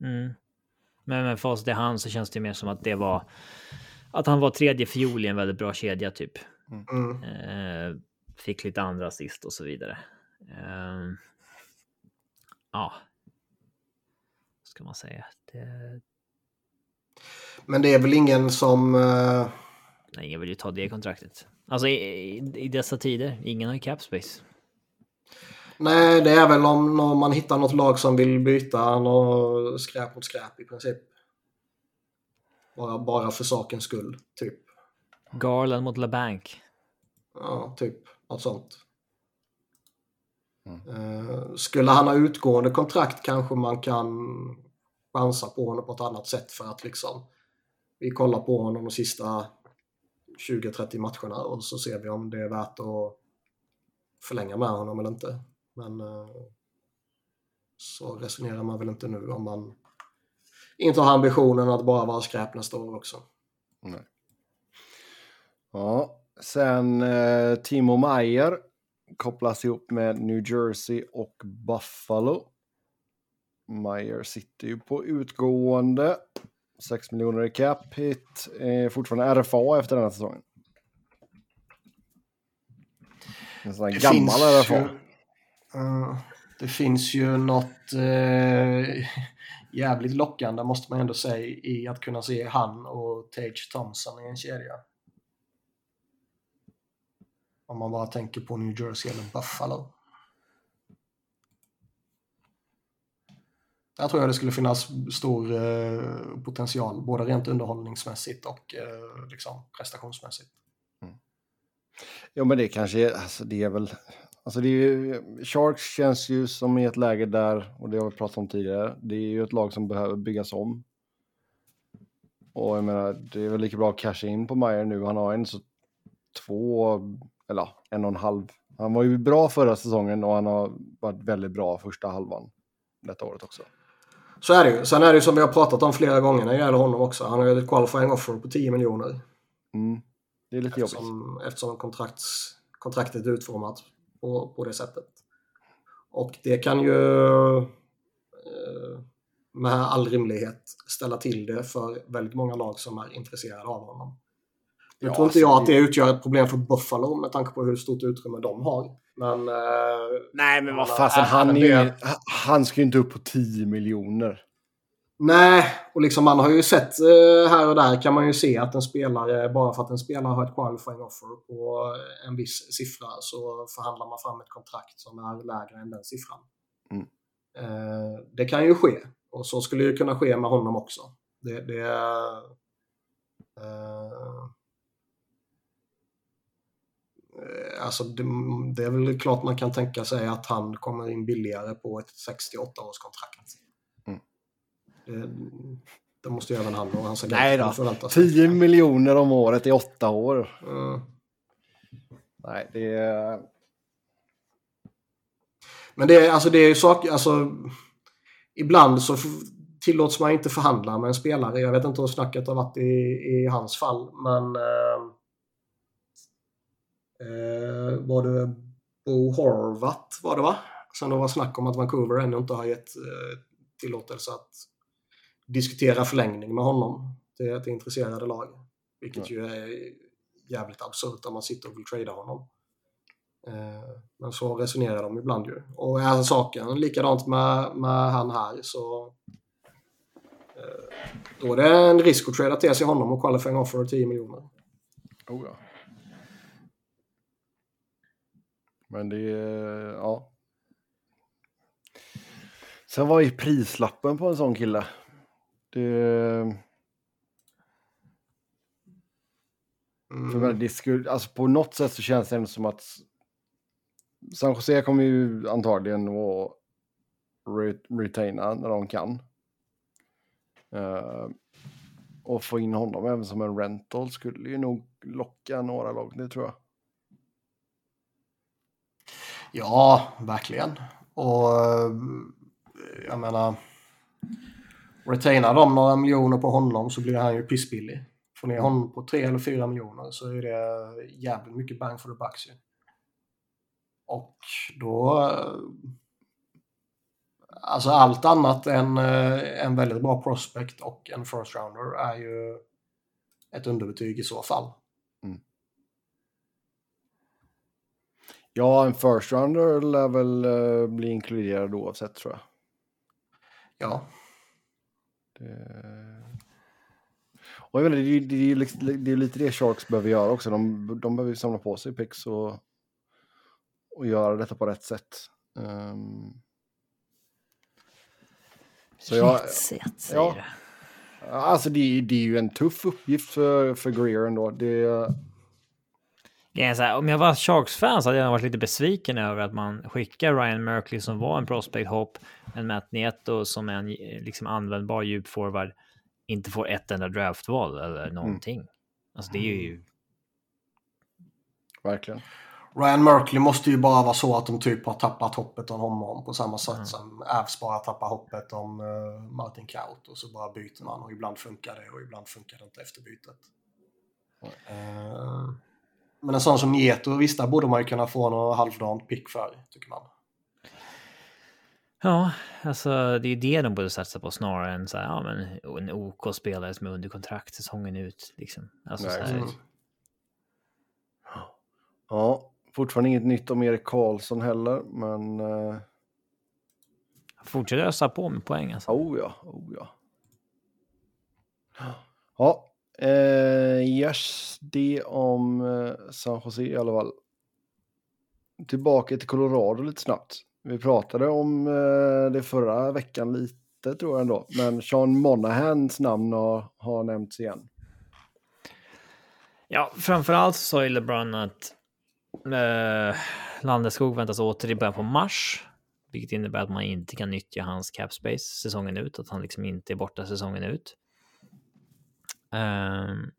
Mm. Men med fast det han så känns det mer som att det var att han var tredje fiol i en väldigt bra kedja typ. Mm. Eh, fick lite andra assist och så vidare. Eh, ja. Ska man säga. Det... Men det är väl ingen som... Eh... Nej, ingen vill ju ta det kontraktet. Alltså i, i dessa tider, ingen har ju capspace. Nej, det är väl om, om man hittar något lag som vill byta något skräp mot skräp i princip. Bara, bara för sakens skull, typ. Garland mot LeBanc. Ja, typ. Något sånt. Mm. Uh, skulle han ha utgående kontrakt kanske man kan chansa på honom på ett annat sätt för att liksom vi kollar på honom de sista 20-30 matcherna och så ser vi om det är värt att förlänga med honom eller inte. Men eh, så resonerar man väl inte nu om man inte har ambitionen att bara vara skräp nästa år också. Nej. Ja, sen eh, Timo Meyer kopplas ihop med New Jersey och Buffalo. Meyer sitter ju på utgående. 6 miljoner i cap hit. Eh, fortfarande RFA efter den här säsongen. En sån här gammal RFA. ju, eh, det finns ju något eh, jävligt lockande måste man ändå säga i att kunna se han och Tage Thompson i en kedja. Om man bara tänker på New Jersey eller Buffalo. Där tror jag det skulle finnas stor eh, potential, både rent underhållningsmässigt och eh, liksom prestationsmässigt. Mm. Jo, men det kanske är, alltså det är väl, alltså det är ju, Sharks känns ju som i ett läge där, och det har vi pratat om tidigare, det är ju ett lag som behöver byggas om. Och jag menar, det är väl lika bra att casha in på Meyer nu, han har en så två, eller en och en halv. Han var ju bra förra säsongen och han har varit väldigt bra första halvan detta året också. Så är det ju. Sen är det ju som vi har pratat om flera gånger när det gäller honom också. Han har ju ett qualifying offer på 10 miljoner. Mm. Det är lite jobbigt. Eftersom, eftersom kontrakts, kontraktet är utformat på, på det sättet. Och det kan ju eh, med all rimlighet ställa till det för väldigt många lag som är intresserade av honom. Nu Ja, tror inte jag att det- utgör ett problem för Buffalo med tanke på hur stort utrymme de har. Men... Eh, Nej, men vad han- fasen, han, är ju, det- han ska ju inte upp på 10 miljoner. Nej, och liksom man har ju sett eh, här och där kan man ju se att en spelare, bara för att en spelare har ett qualifying offer på en viss siffra så förhandlar man fram ett kontrakt som är lägre än den siffran. Mm. Eh, det kan ju ske. Och så skulle det kunna ske med honom också. Det, det, eh, eh, alltså det, det är väl klart man kan tänka sig att han kommer in billigare på ett 68-årskontrakt. Det, det måste ju även han och hans agent förvänta sig. 10 miljoner om året i åtta år. Mm. Nej, det är... Men det är, alltså, det är ju saker, alltså ibland så tillåts man inte förhandla med en spelare. Jag vet inte hur snacket har varit i, i hans fall, men eh, eh, var det Bo Horvath var det va? Sen det var snack om att Vancouver ännu inte har gett eh, tillåtelse att diskutera förlängning med honom till ett intresserade lag. Vilket ju är jävligt absurt om man sitter och vill trada honom. Eh, Men så resonerar de ibland ju. Och är saken likadant med, med han här så eh, då är det en risk att trada till sig honom och qualifying offer 10 miljoner. Oh, ja. Men det är... Ja. Sen var ju prislappen på en sån kille. Det... Mm. Det skulle, alltså på något sätt så känns det ändå som att San Jose kommer ju antagligen att re- retaina när de kan. Eh, och få in honom även som en rental skulle ju nog locka några lag, det tror jag. Ja, verkligen. Och eh, jag menar, retainar de några miljoner på honom så blir han ju pissbillig. Får ner honom på tre eller fyra miljoner så är det jävligt mycket bang for the bucks ju. Och då... Eh, alltså allt annat än eh, en väldigt bra prospect och en first rounder är ju ett underbetyg i så fall. Ja, en first rounder lär väl eh, bli inkluderad oavsett tror jag. Ja, Det... Och jag vet, inte, det, är- det, är ju liksom- det är lite det Sharks behöver göra också. De, de behöver ju samla på sig picks och, och göra detta på rätt sätt. Ehm, Så jag- Rätt sätt, säger ja. du. Alltså det, är- det är ju en tuff uppgift för, för Greer ändå. Det, här, om jag var Sharks-fan så hade jag varit lite besviken över att man skickar Ryan Merkley som var en prospect hopp, en Matt Nieto som är en liksom användbar djupforward, inte får ett enda draftval eller någonting. Mm. Alltså det är ju... Verkligen. Ryan Merkley måste ju bara vara så att de typ har tappat hoppet om honom på samma sätt mm. som Avs bara tappar hoppet om uh, Martin Kaut och så bara byter man och ibland funkar det och ibland funkar det inte efter bytet. Mm. Uh, men en sån som Nieto, visst där borde man ju kunna få något halvdant pick för, tycker man. Ja, alltså det är det de borde satsa på snarare än så här, ja, men en OK-spelare som är under kontrakt säsongen ut. Liksom. Alltså, Nej, här... Ja, fortfarande inget nytt om Erik Karlsson heller, men... Uh... Fortsätter ösa på med poäng alltså. Oh ja, oh ja. Ja, eh, yes, det om eh, San Jose i alla fall. Tillbaka till Colorado lite snabbt. Vi pratade om eh, det förra veckan lite tror jag ändå. Men Sean Monahans namn har, har nämnts igen. Ja, framförallt så sa ju LeBron att eh, Landeskog väntas åter i början på mars. Vilket innebär att man inte kan nyttja hans cap space säsongen ut. Att han liksom inte är borta säsongen ut. Um,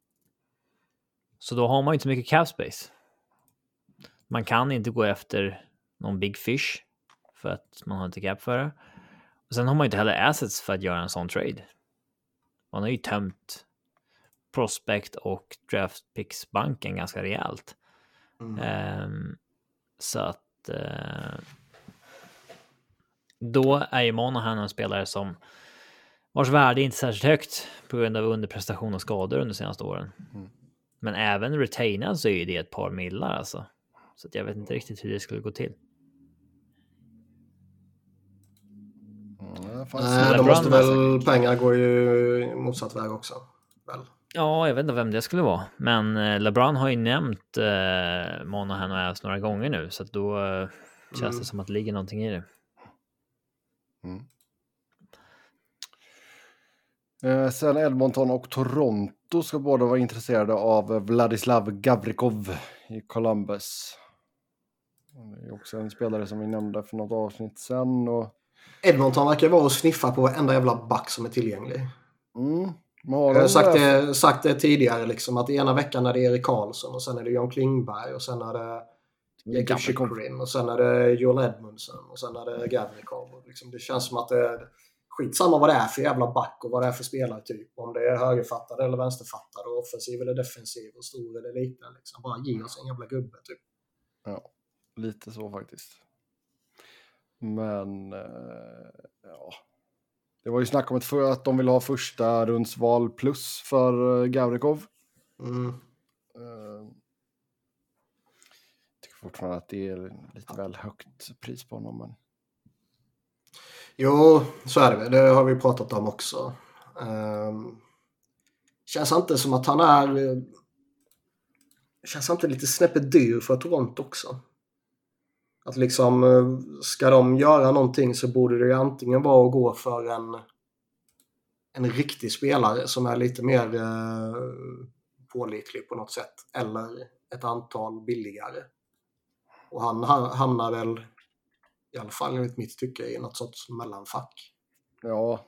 så då har man inte så mycket cap space. Man kan inte gå efter någon big fish för att man har inte cap för det. Och sen har man inte heller assets för att göra en sån trade. Man har ju tömt prospect och draft picks banken ganska rejält. Mm. Um, så att uh, då är ju Monahan en spelare som vars värde är inte särskilt högt på grund av underprestation och skador under de senaste åren. Mm. Men även retainad så är ju det ett par millar alltså. Så att jag vet inte riktigt hur det skulle gå till. Nej, de måste väl, pengar går ju motsatt väg också. Väl? Ja, jag vet inte vem det skulle vara. Men eh, LeBron har ju nämnt eh, Monahan och Avs några gånger nu, så att då eh, känns mm. det som att det ligger någonting i det. Mm. Eh, sen Edmonton och Toronto ska båda vara intresserade av Vladislav Gavrikov i Columbus. Det är också en spelare som vi nämnde för något avsnitt sen. Och... Edmonton verkar vara och sniffa på varenda jävla back som är tillgänglig. Mm. Jag har sagt det, sagt det tidigare, liksom, att ena veckan är det Erik Karlsson och sen är det John Klingberg och sen är det Chychrun och sen är det Joel Edmundson och sen är det Gavrikov. Liksom, det känns som att det är skitsamma vad det är för jävla back och vad det är för spelartyp. Om det är högerfattad eller vänsterfattad och offensiv eller defensiv och stor eller liten. Liksom. Bara ge oss en jävla gubbe typ. Ja, lite så faktiskt. Men eh, ja, det var ju snack om ett att de vill ha första rundsval plus för uh, Gavrikov. Mm. Uh, tycker fortfarande att det är lite väl högt pris på honom. Men... Jo, så är det. Det har vi pratat om också. Um, känns inte som att han är... Känns inte lite snäppet dyr för Toronto också? Att liksom, eh, ska de göra någonting så borde det ju antingen vara att gå för en, en riktig spelare som är lite mer eh, pålitlig på något sätt. Eller ett antal billigare. Och han hamnar väl, i alla fall enligt mitt tycke, i något sorts mellanfack. Ja.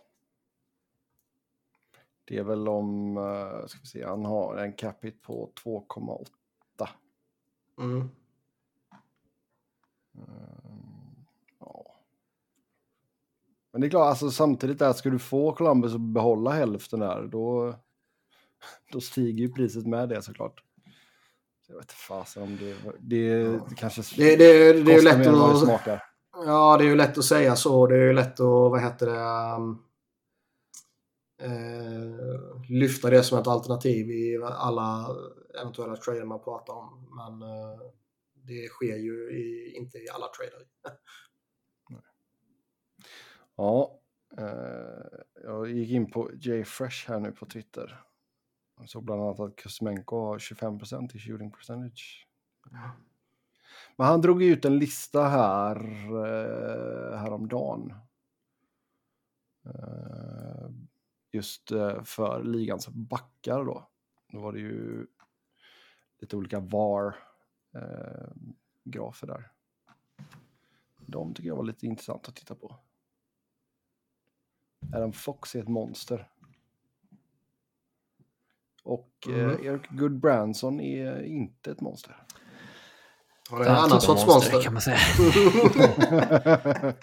Det är väl om, uh, ska vi se, han har en capita på 2,8. Mm. Ja. Men det är klart, alltså, samtidigt där ska du få Columbus att behålla hälften där, då, då stiger ju priset med det såklart. jag vet inte fasen om det, det, ja. det kanske det, det, det är ju lätt att... Ja, det är ju lätt att säga så. Det är ju lätt att, vad heter det, um, eh, lyfta det som ett alternativ i alla eventuella trader man pratar om. Men eh, det sker ju i, inte i alla trader. ja, eh, jag gick in på JFresh här nu på Twitter. Jag såg bland annat att Kuzmenko har 25% i shooting percentage. Ja. Men han drog ut en lista här eh, häromdagen. Eh, just eh, för ligans backar då. Då var det ju lite olika VAR eh, grafer där. De tycker jag var lite intressant att titta på. Adam Fox är ett monster. Och eh, Mm. Eric Goodbranson är inte ett monster. Ja, det är en annan sorts monster. kan man säga.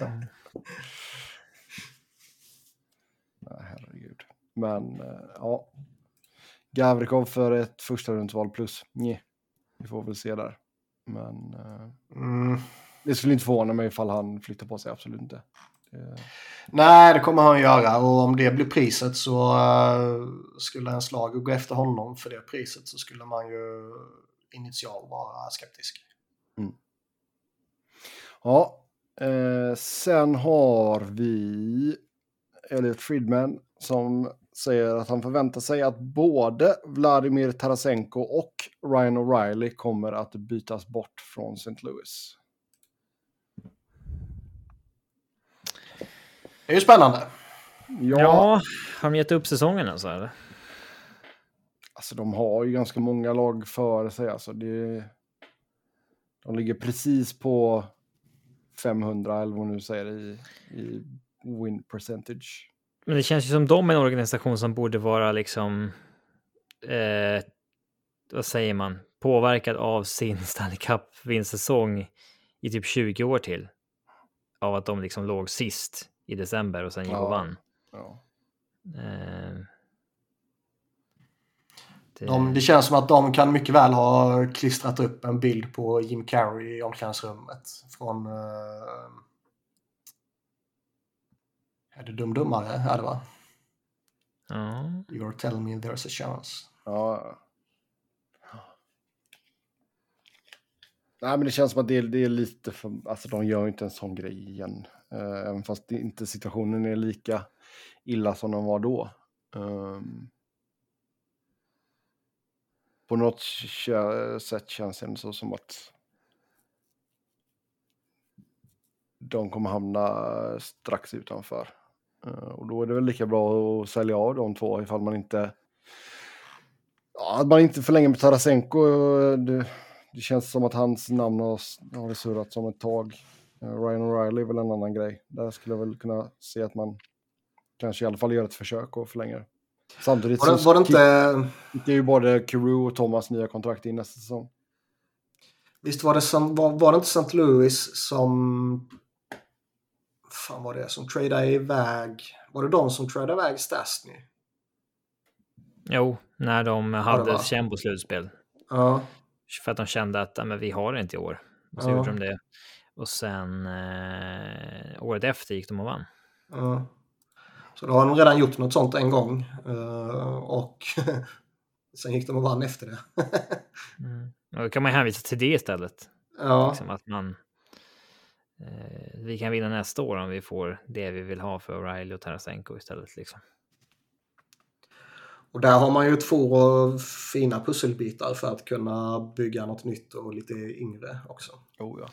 Nej, herregud. Men eh, ja. Gavrikov för ett första rundsval plus. Nej, vi får väl se där. Men eh, Mm. det skulle inte förvåna mig ifall han flyttar på sig, absolut inte. Det, Nej, det kommer han göra och om det blir priset så uh, skulle en slag gå efter honom för det priset så skulle man ju initialt vara skeptisk. Ja, eh, sen har vi Elliot Friedman som säger att han förväntar sig att både Vladimir Tarasenko och Ryan O'Reilly kommer att bytas bort från St. Louis. Det är ju spännande. Ja, har de gett upp säsongen alltså? Eller? Alltså de har ju ganska många lag före sig. Alltså det, de ligger precis på 500 eller vad man nu säger i, i win percentage. Men det känns ju som de är en organisation som borde vara liksom, eh, vad säger man, påverkad av sin Stanley Cup-vinstsäsong i typ 20 år till. Av att de liksom låg sist i december och sen gick Ja. och vann. Ja. Eh, De, det känns som att de kan mycket väl ha klistrat upp en bild på Jim Carrey i omklädningsrummet. Från... Uh, är det Dum Dummare? Är det va? ja. You're telling me there's a chance. Ja. Nej, men det känns som att det, är- det är lite för... Alltså de gör ju inte en sån grej igen. Eh, även fast det inte situationen är lika illa som den var då. Ehm på något sätt känns det ändå så som att de kommer hamna strax utanför. Eh, och då är det väl lika bra att sälja av de två ifall man inte Ja, att man inte förlänger med Tarasenko. Eh, det, det känns som att hans namn har, har surrat som ett tag. Eh, Ryan O'Reilly är väl en annan grej. Där skulle jag väl kunna se att man kanske i alla fall gör ett försök och förlänger. Samtidigt Var det, var det inte... det är ju både Carew och Thomas nya kontrakt in nästa säsong. Visst var det, som, var, var det inte St. Louis som... fan var det som tradade iväg... Var det de som tradade iväg Stastny? Jo, när de hade känn på slutspel. Ja. För att de kände att men vi har det inte i år. Och så Ja. gjorde de det. Och sen eh, året efter gick de och vann. ja. Så då har de redan gjort något sånt en gång. eh, och sen gick de och vann efter det. Mm. Och då kan man hänvisa till det istället. ja. Liksom att man... Eh, vi kan vinna nästa år om vi får det vi vill ha för O'Reilly och Tarasenko istället. Liksom. Och där har man ju två fina pusselbitar för att kunna bygga något nytt och lite yngre också. Oh, ja.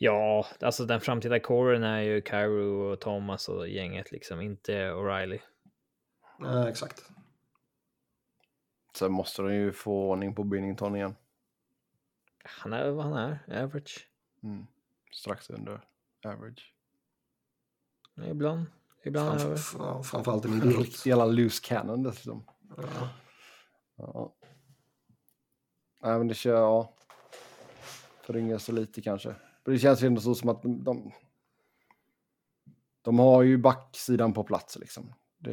Ja, alltså den framtida coren är ju Cairo och Thomas och gänget liksom, inte O'Reilly. Eh, exakt. Sen måste de ju få ordning på Binnington igen. Han är vad han är, average. Mm. Strax under average. Ibland, ibland över. Framf- ja, framförallt En idiot. riktig jävla loose cannon dessutom. Ja. Ja. Nej, men det kör, ja. Förringar sig lite kanske. Men det känns ju ändå så som att de, de, de har ju backsidan på plats liksom. Det,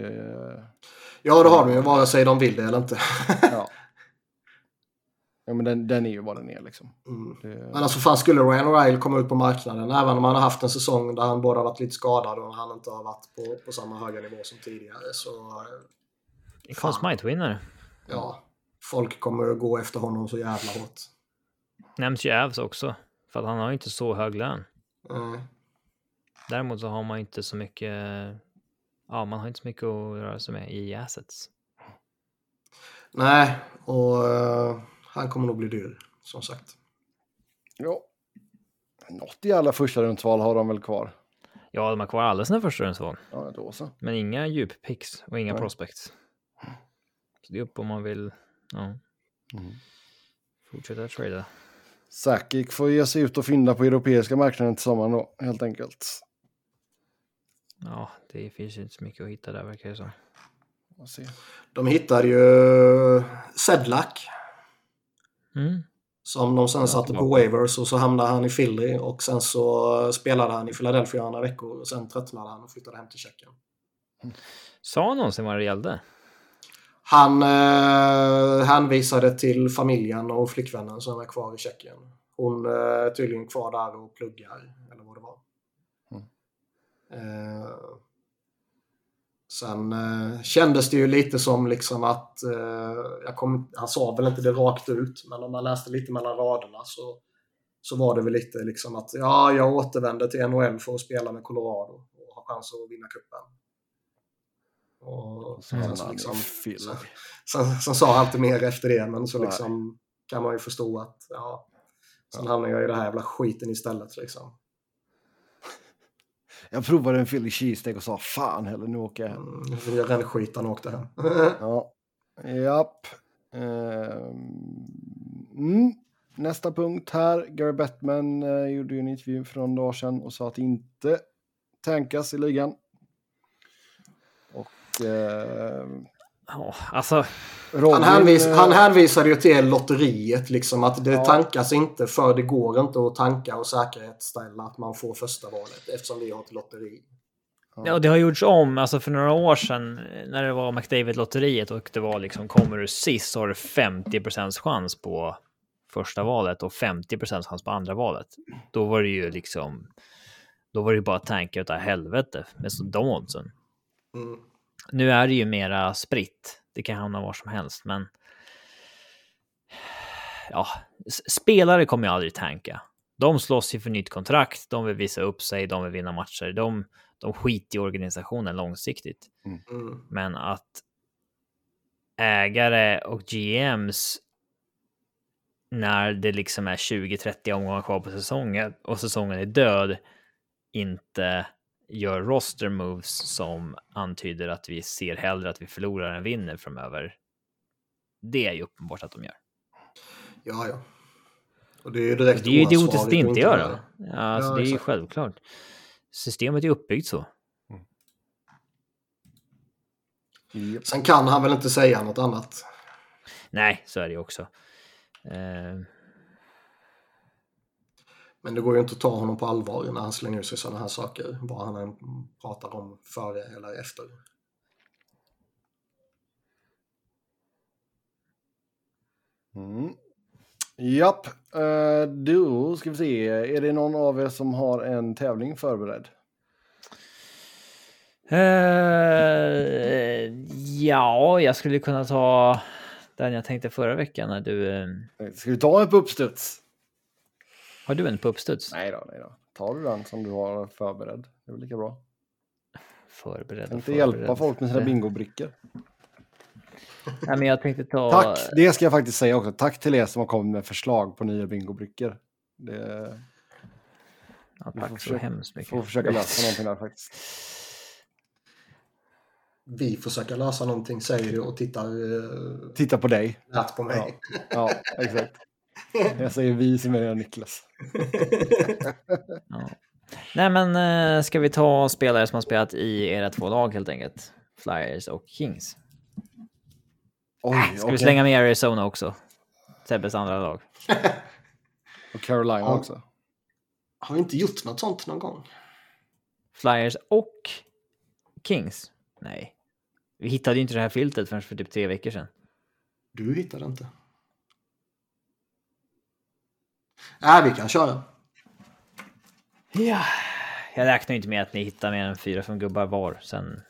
ja, det har de ju, vare sig de vill det eller inte. ja. ja, men den, den är ju vad den är liksom. Mm. Det, Men alltså fan skulle Ryan O'Reilly komma ut på marknaden även om han har haft en säsong där han både har varit lite skadad och han inte har varit på, på samma höga nivå som tidigare så eh, Conn Smythe-vinnare. ja, folk kommer att gå efter honom så jävla hårt. Nämns ju Avs också. För att han har ju inte så hög lön. Mm. Däremot så har man inte så mycket. Ja, man har inte så mycket att röra sig med i assets. Nej, och eh, han kommer nog bli dyr som sagt. ja. Något jävla första rundsval har de väl kvar. Ja, de har kvar alla sina första rundsval, Ja, då så. men inga djuppicks och inga Nej. prospects. Så det är upp om man vill ja, Mm. fortsätta trada. Sakic får ge sig ut och fynda på europeiska marknaden till sommaren då, helt enkelt. Ja, det finns ju inte så mycket att hitta där verkar det som. De hittade ju Sedlak. Mm. Som de sen satte på waivers och så hamnade han i Philly och sen så spelade han i Philadelphia några veckor och sen tröttnade han och flyttade hem till Tjeckien. Sa han någonsin vad det gällde? Han eh, hänvisade till familjen och flickvännen som är kvar i Tjeckien. Hon eh, är tydligen kvar där och pluggar, eller vad det var. Mm. Eh, sen eh, kändes det ju lite som liksom att, eh, kom, han sa väl inte det rakt ut, men om man läste lite mellan raderna så, så var det väl lite liksom att ja, jag återvänder till NHL för att spela med Colorado och ha chans att vinna cupen. Och Så sen hamnar så liksom, så, sen, sen sa han inte mer efter det, men så Nej. liksom kan man ju förstå att ja, sen Ja. hamnar jag i det här jävla skiten istället liksom. Jag provade en Philly cheesesteak och sa fan heller, nu åker jag hem. Mm, jag rännskit han åkte hem. Ja, japp. Ehm, Mm. Nästa punkt här. Gary Bettman eh, gjorde ju en intervju för någon dag sedan och sa att inte tankas i ligan. Och eh, Ja, alltså, Robin, Han, hänvis, eh, han hänvisade ju till lotteriet, liksom att det Ja. tankas inte för det går inte att tanka och säkerhetsställa att man får första valet eftersom vi har ett lotteri. ja, det har gjorts om. Alltså för några år sedan när det var McDavid-lotteriet och det var liksom kommer du sist så har du 50% chans på första valet och 50% chans på andra valet. Då var det ju liksom. Då var det ju bara tanka utav helvete med så de oddsen. Mm. Nu är det ju mera spritt. Det kan hamna var som helst, men. Ja, spelare kommer ju aldrig tanka. De slåss ju för nytt kontrakt. De vill visa upp sig. De vill vinna matcher. De, de skiter i organisationen långsiktigt. Mm. Men att ägare och GMs när det liksom är 20-30 omgångar kvar på säsongen och säsongen är död inte gör roster moves som antyder att vi ser hellre att vi förlorar än vinner framöver. Det är ju uppenbart att de gör. Ja, ja. Och det är ju direkt Det är ju idiotiskt att inte göra. Ja, alltså, Ja, det är ju exakt. självklart. Systemet är uppbyggt så. Japp. Sen kan han väl inte säga något annat. Nej, så är det ju också. Eh, Men det går ju inte att ta honom på allvar när han slänger ut sig sådana här saker. Vad han än pratar om före eller efter. Mm. Japp, eh, då ska vi se. Är det någon av er som har en tävling förberedd? Eh, ja, jag skulle kunna ta den jag tänkte förra veckan när du... eh, Ska vi ta en på uppstuds? Har du en på uppstuds? Nej då, nej då. Tar du den som du har förberedd? Det är väl lika bra. Förberedd och Tänkte förberedd. hjälpa folk med sina bingobrickor. Nej, men jag tänkte ta... Tack, det ska jag faktiskt säga också. Tack till er som har kommit med förslag på nya bingobrickor. Det Ja, vi tack får så försöka- hemskt mycket. får försöka lösa någonting där faktiskt. Vi försöker lösa någonting säger du och tittar uh, Titta på dig. rätt på mig. Ja, exakt. Jag säger vi som är Niklas. Ja. Nej, men eh, ska vi ta spelare som har spelat i era två lag helt enkelt? Flyers och Kings. Oj, Ska vi okej. slänga med Arizona också? Sebbes andra lag. Och Carolina Ja. också. Har vi inte gjort något sånt någon gång? Flyers och Kings? Nej. Vi hittade ju inte det här filtret förrän för typ tre veckor sedan. Du hittade inte. Nej, vi kan köra. Ja. Jag räknar inte med att ni hittar mer än fyra, fem gubbar var. Sen...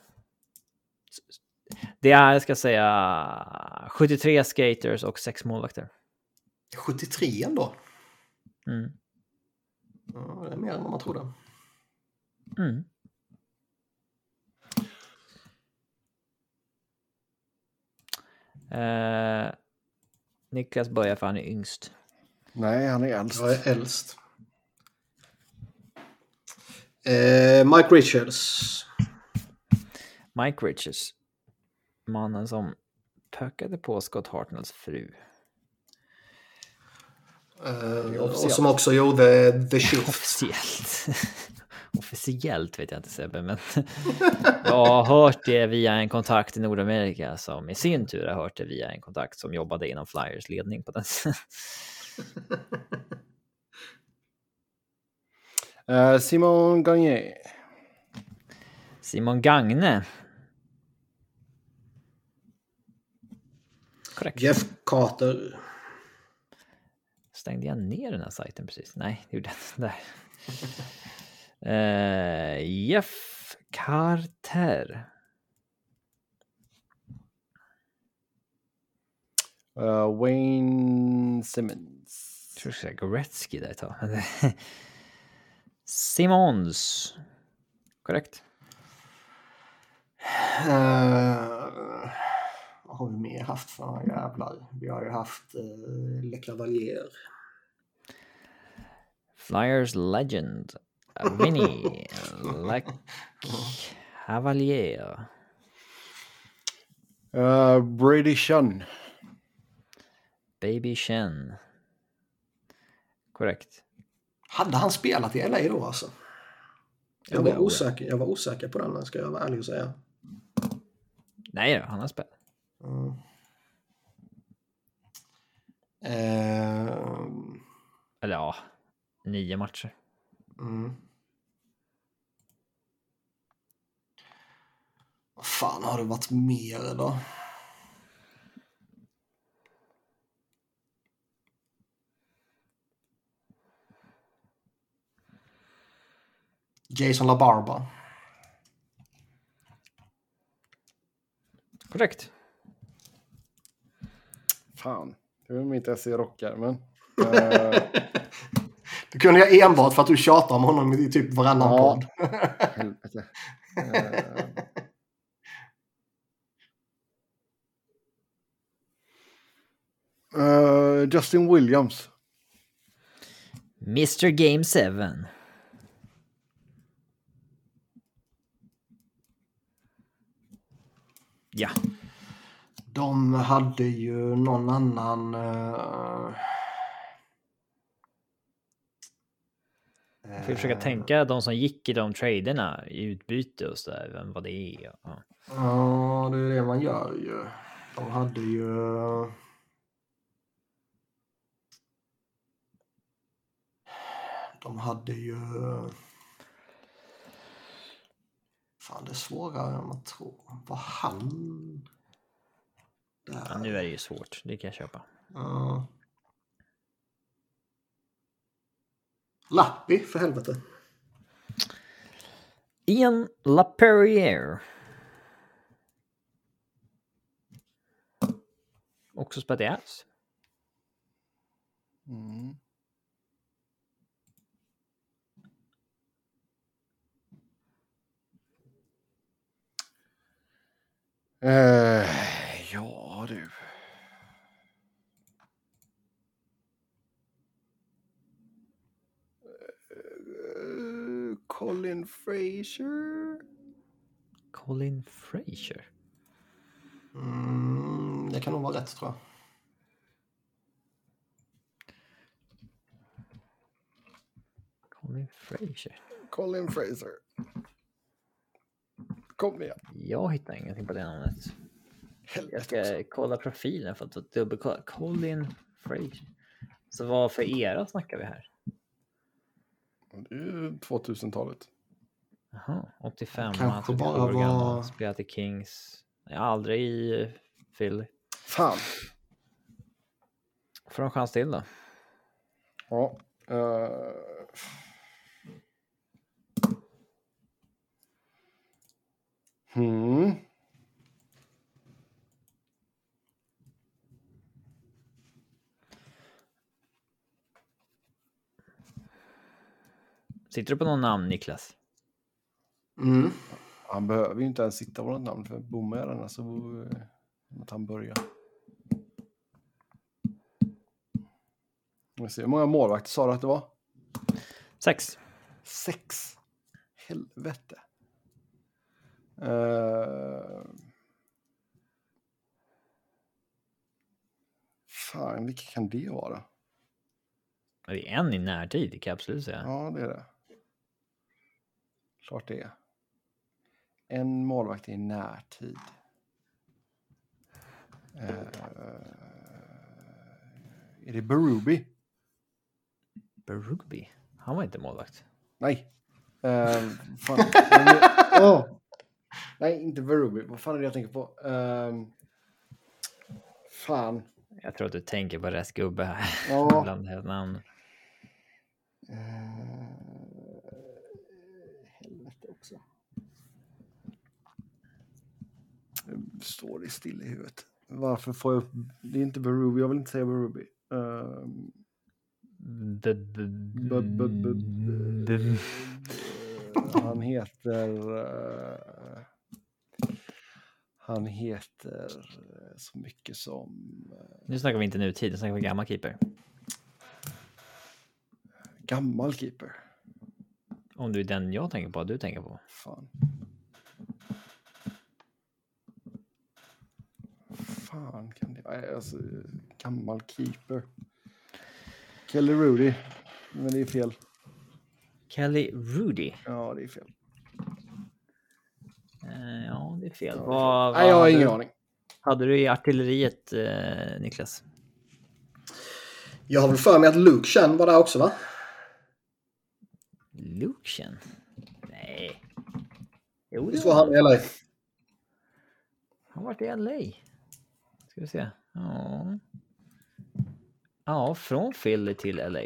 Det är, jag ska säga, 73 skaters och sex målvakter. 73 ändå. Mm. Ja, det är mer än vad man trodde. Mm. Eh, Niklas börjar för han är yngst. Nej, han är äldst. Jag är äldst. Eh, Mike Richards. Mike Riches. Mannen som pökade på Scott Hartnells fru. Uh, och som också gjorde The Shift. Officiellt. Officiellt vet jag inte Sebbe, men jag har hört det via en kontakt i Nordamerika som i sin tur har hört det via en kontakt som jobbade inom Flyers ledning på den. Uh, Simon Gagné. Simon Gagne. Korrekt. Jeff Carter. Stängde jag ner den här sajten precis? Nej, det gjorde jag inte. Uh, Jeff Carter. Uh, Wayne Simmons. Jag tror jag ska säga Gretzky där ett tag. Simons. Korrekt. Uh, vad har vi mer haft för jävlar? Vi har ju haft uh, Le Cavalier. Flyers Legend. Vinny Le Cavalier. Uh, Brady Shun. Baby Shen. Korrekt. Hade han spelat i LA då alltså? Jag var, osäker, jag var osäker på den, ska jag vara ärlig och säga. Nej han har spelat. Mm. Uh... Eller ja, nio matcher. Mm. Vad fan har det varit mer då? Jason LaBarba. Korrekt. Fan, det är mitt SE-rockare, men... Uh... Det kunde jag enbart för att du tjatar om honom i typ varannan ja. podd. Helvete. Uh, Justin Williams. Mr Game 7. Ja. De hade ju någon annan... Uh... Jag får försöka tänka de som gick i de traderna i utbyte och sådär, vem vad det är. Ja. ja, det är det man gör ju. De hade ju... De hade ju... Fan, det är svårare än man tror. Vad han... Ja, nu är det ju svårt, det kan jag köpa. Ja. Lappi, för helvete. Ian LaPerriere. Också spelat i Avs. Mm. Uh, ja du. Colin Fraser. Colin Fraser? Mm, det kan nog vara rätt tror jag. Colin Fraser. Colin Fraser. Kom igen. Jag hittar ingenting på det namnet. Helvete jag ska också. kolla profilen för att dubbelkolla. Colin Fraser. Så vad för era snackar vi här? Det är ju 2000-talet. Jaha, 85. Kanske bara var... Spelat i Kings. Nej, aldrig i Philly. Fan. Får en chans till då. Ja. Uh... Hmm. Sitter du på någon namn, Niklas? Mm. Han behöver ju inte ens sitta på något namn, för bommar jag den så att han börjar. Jag ser, hur många målvakter sa du att det var? Sex. Sex? Helvete. Uh... Fan, vilka kan det vara? Det är en i närtid, kan jag absolut säga. Ja, det är det. Klart det är. En målvakt i närtid. Eh, är det Berube? Berube? Han var inte målvakt. Nej. Uh, fan. oh. Nej, inte Berube. Vad fan är det jag tänker på? Uh, fan. Jag tror att du tänker på rätt gubbe här. Ja. Bland namn. Uh, helvete också. Det står det still i huvudet. Varför får jag upp... Det är inte Berube. Jag vill inte säga b- b- b- Han heter... eh, han heter eh, så mycket som... eh, Nu snackar vi inte nutid, nu snackar vi gammal keeper. gammal keeper. Om du är den jag tänker på, du tänker på. Fan. Fan kan det... Alltså, gammal keeper. Kelly Rudy. Men det är fel. Kelly Rudy. Ja, det är fel. Eh, ja, det är fel. Vad, Nej, jag har ingen du- aning. Hade du i artilleriet, eh, Niklas? Jag har väl för mig att Luke Chen var där också va? Lucian? Nej. Jo, det Visst var var han i LA? Han varit i LA. Ska vi se. Ja. Ja, från Philly till LA.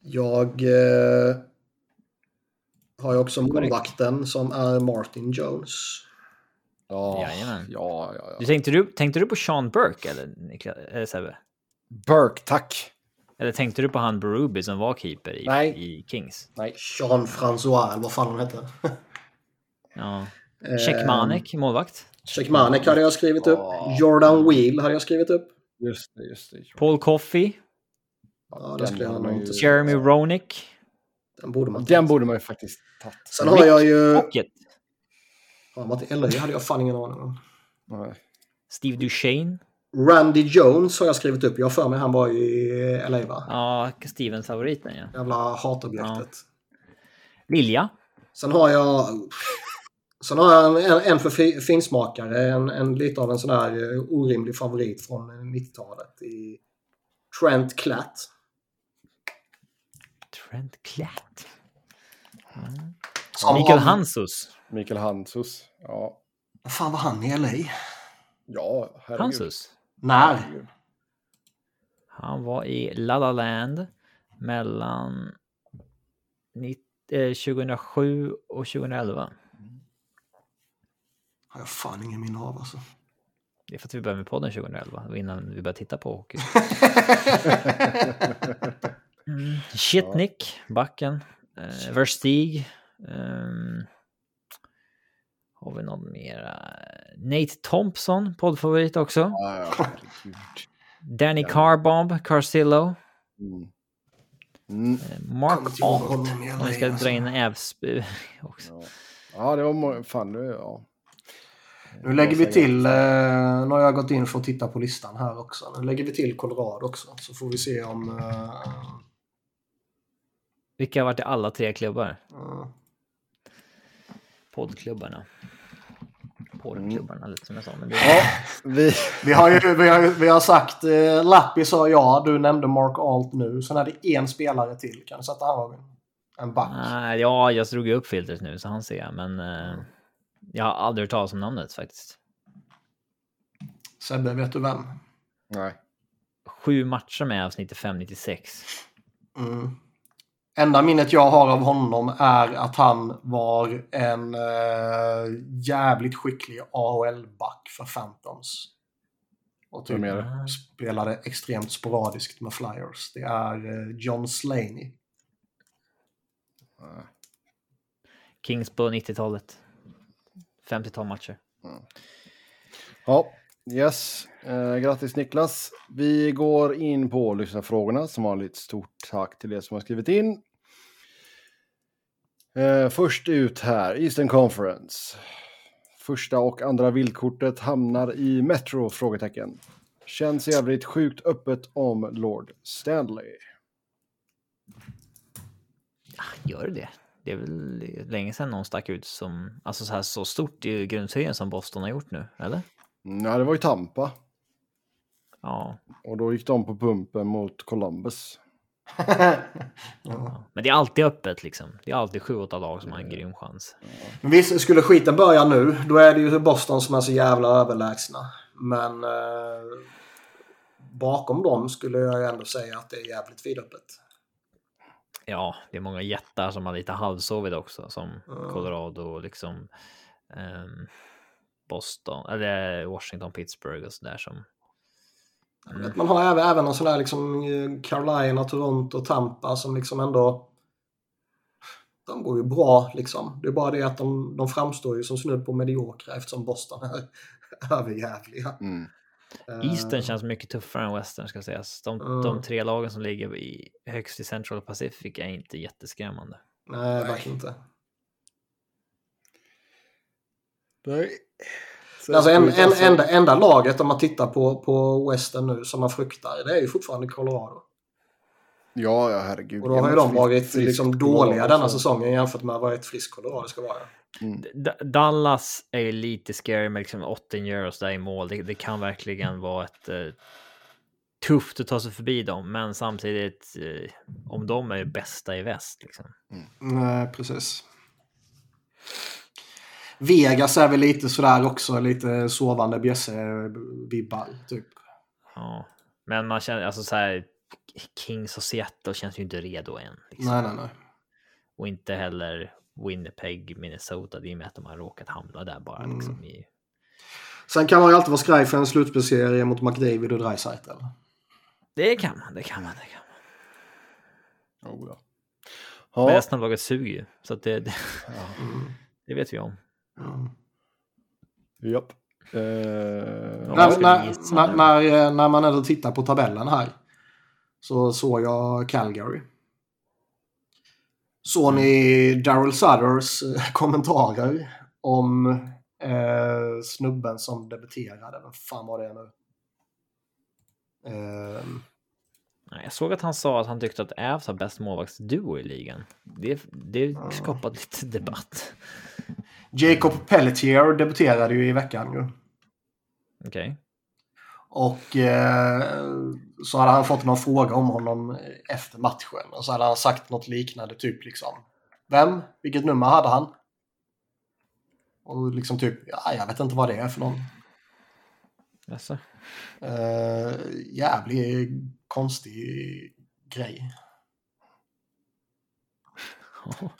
Jag eh, har ju också målvakten som är Martin Jones. Ja, Jajamän. ja, ja, ja. Du, tänkte, du, tänkte du på Sean Burke eller, Niklas, eller Sebbe? Burke, tack. Eller tänkte du på han Berube som var keeper i, Nej. i Kings? Nej. Jean-François, eller vad fan han hette. Ja. Eh, Checkmanek, målvakt. Checkmanek hade jag skrivit upp. Ja. Jordan Wheel hade jag skrivit upp. Just det, just det. Paul Coffey. Ja, det skulle jag nog man inte ju- Jeremy Roenick. Den borde man Den borde man ju faktiskt tagit. Sen har jag ju... Pocket. Varit i LA hade jag fan ingen aning om. Nej. Steve Duchene. Randy Jones har jag skrivit upp. Jag för mig han var i LA va? Ja, Stevens favoriten ja. Jävla hatobjektet. Lilja. Sen har jag... Sen har jag en, en för fi- finsmakare. En, en lite av en sån där eh, orimlig favorit från 90-talet. I Trent Klatt. Trent Klatt. Som Mikael Hansus. Mikael Hansus. Ja. Vad fan var han i LA? Ja, herregud. Hansus. När? Herregud. Han var i La La Land mellan nitt- eh, 2007 och 2011. Har jag fan ingen minne av alltså. Det är för att vi började med podden 2011, det var innan vi började titta på hockey. Mm. Shitnick, backen. Eh, Verstig. Um, har vi någon mera? Nate Thompson, poddfavorit också. Ja, ja. Danny Carbomb, Carcillo. Mm. Mm. Eh, Mark Alt. Om vi ska dra in Ävsby också. Ja. ja, det var må- fan det, ja. Nu lägger vi till, eh, nu har jag gått in för att titta på listan här också. Nu lägger vi till Colorado också. Så får vi se om... eh, Vilka har varit i alla tre klubbar? eh, Poddklubbarna. Poddklubbarna lite som jag sa. Men det Ja, vi... vi, har ju, vi, har, vi har sagt, eh, Lappi sa ja, du nämnde Mark Alt nu. Sen är det en spelare till. Kan du sätta han Robin? En back. Nej, ja, jag drog ju upp filtret nu så han ser jag, men eh, jag har aldrig hört talas om namnet faktiskt. Sebbe, vet du vem? Nej. Sju matcher med oss 95-96. Mm. Enda minnet jag har av honom är att han var en eh, jävligt skicklig AHL-back för Phantoms. Och typ spelade extremt sporadiskt med Flyers. Det är eh, John Slaney. Kings på 90-talet. 50-tal matcher. Ja, yes. Eh, grattis Niklas. Vi går in på lyssnarfrågorna. Som vanligt stort tack till er som har skrivit in. Eh, först ut här, Eastern Conference. Första och andra vildkortet hamnar i Metro? Frågetecken. Känns jävligt sjukt öppet om Lord Stanley. Gör det det? Det är väl länge sedan någon stack ut som, alltså så här så stort i grundserien som Boston har gjort nu, eller? Nej, det var ju Tampa. Ja, Och då gick de på pumpen mot Columbus. ja. men det är alltid öppet liksom. Det är alltid sju, åtta lag som har en grym chans. Men visst, skulle skiten börja nu, då är det ju Boston som är så jävla överlägsna. Men eh, bakom dem skulle jag ändå säga att det är jävligt vidöppet. Ja, det är många jättar som har lite halvsovit också, som Mm. Colorado och liksom ehm, Boston, eller Washington, Pittsburgh och sådär som. Mm. Man har även, även en sån där liksom eh, Carolina, Toronto, Tampa som liksom ändå... De går ju bra liksom. Det är bara det att de, de framstår ju som snudd på mediokra eftersom Boston är överjävliga. Mm. Eh, Eastern känns mycket tuffare än Western ska sägas. De, Mm. de tre lagen som ligger i, högst i Central Pacific är inte jätteskrämmande. Nej, verkligen inte. Nej. Alltså en, en, enda, enda laget om man tittar på, på Western nu som man fruktar, det är ju fortfarande Colorado. Ja, ja, herregud. Och då har ju de varit frisk liksom dåliga denna så- säsongen jämfört med vad ett friskt Colorado ska vara. D- Dallas är ju lite scary med liksom 8 euros där i mål. Det, det kan verkligen vara ett eh, tufft att ta sig förbi dem, men samtidigt eh, om de är bästa i väst. Liksom. Nej, precis. Vegas är väl lite sådär också, lite sovande bjässe-vibbar typ. Ja, men man känner alltså så här. Kings och Seattle känns ju inte redo än. Liksom. Nej, nej, nej. Och inte heller Winnipeg, Minnesota. Det är med att de har råkat hamna där bara. Mm. Liksom, i... Sen kan man ju alltid vara skraj för en slutspelsserie mot McDavid och Dreisaitl. Det kan man, det kan man, det kan man. Oh, ja. Men Ja, resten av laget suger ju, så att det, det, Mm. det vet vi om. Mm. japp. Eh, Ja, När, när, när, nu? när, när man ändå tittar på tabellen här så såg jag Calgary. Såg ni Daryl Sutters eh, kommentarer om eh, snubben som debuterade? Vem fan var det nu? Eh, Nej, Jag såg att han sa att han tyckte att Avs har bäst målvaktsduo i ligan. Det, det skapat lite debatt. Jacob Pelletier debuterade ju i veckan. Okej. Och eh, så hade han fått någon fråga om honom efter matchen. Och så hade han sagt något liknande, typ liksom. Vem? Vilket nummer hade han? Och liksom typ, ja, jag vet inte vad det är för någon. Jaså? Eh, jävlig konstig grej.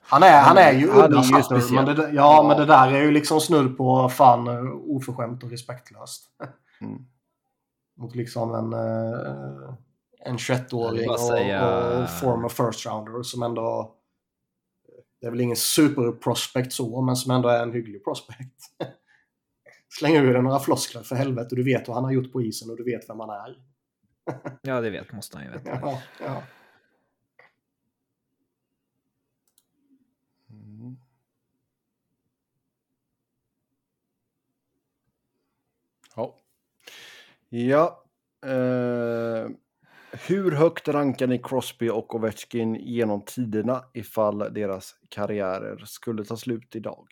Han är, han är ju Han är udda ju Sutter, speciell. men det, där- ja, men det där är ju liksom snudd på fan eh, oförskämt och respektlöst. Mm. Mot liksom en, eh, en Jag 21-åring vill bara och, säga- och former first rounder som ändå... Det är väl ingen super-prospect så, men som ändå är en hygglig prospect. Släng ur dig några floskler för helvete. Du vet vad han har gjort på isen och du vet vem han är. Ja, det vet måste han ju veta. Ja, ja. Ja. Eh, hur högt rankar ni Crosby och Ovechkin genom tiderna ifall deras karriärer skulle ta slut idag?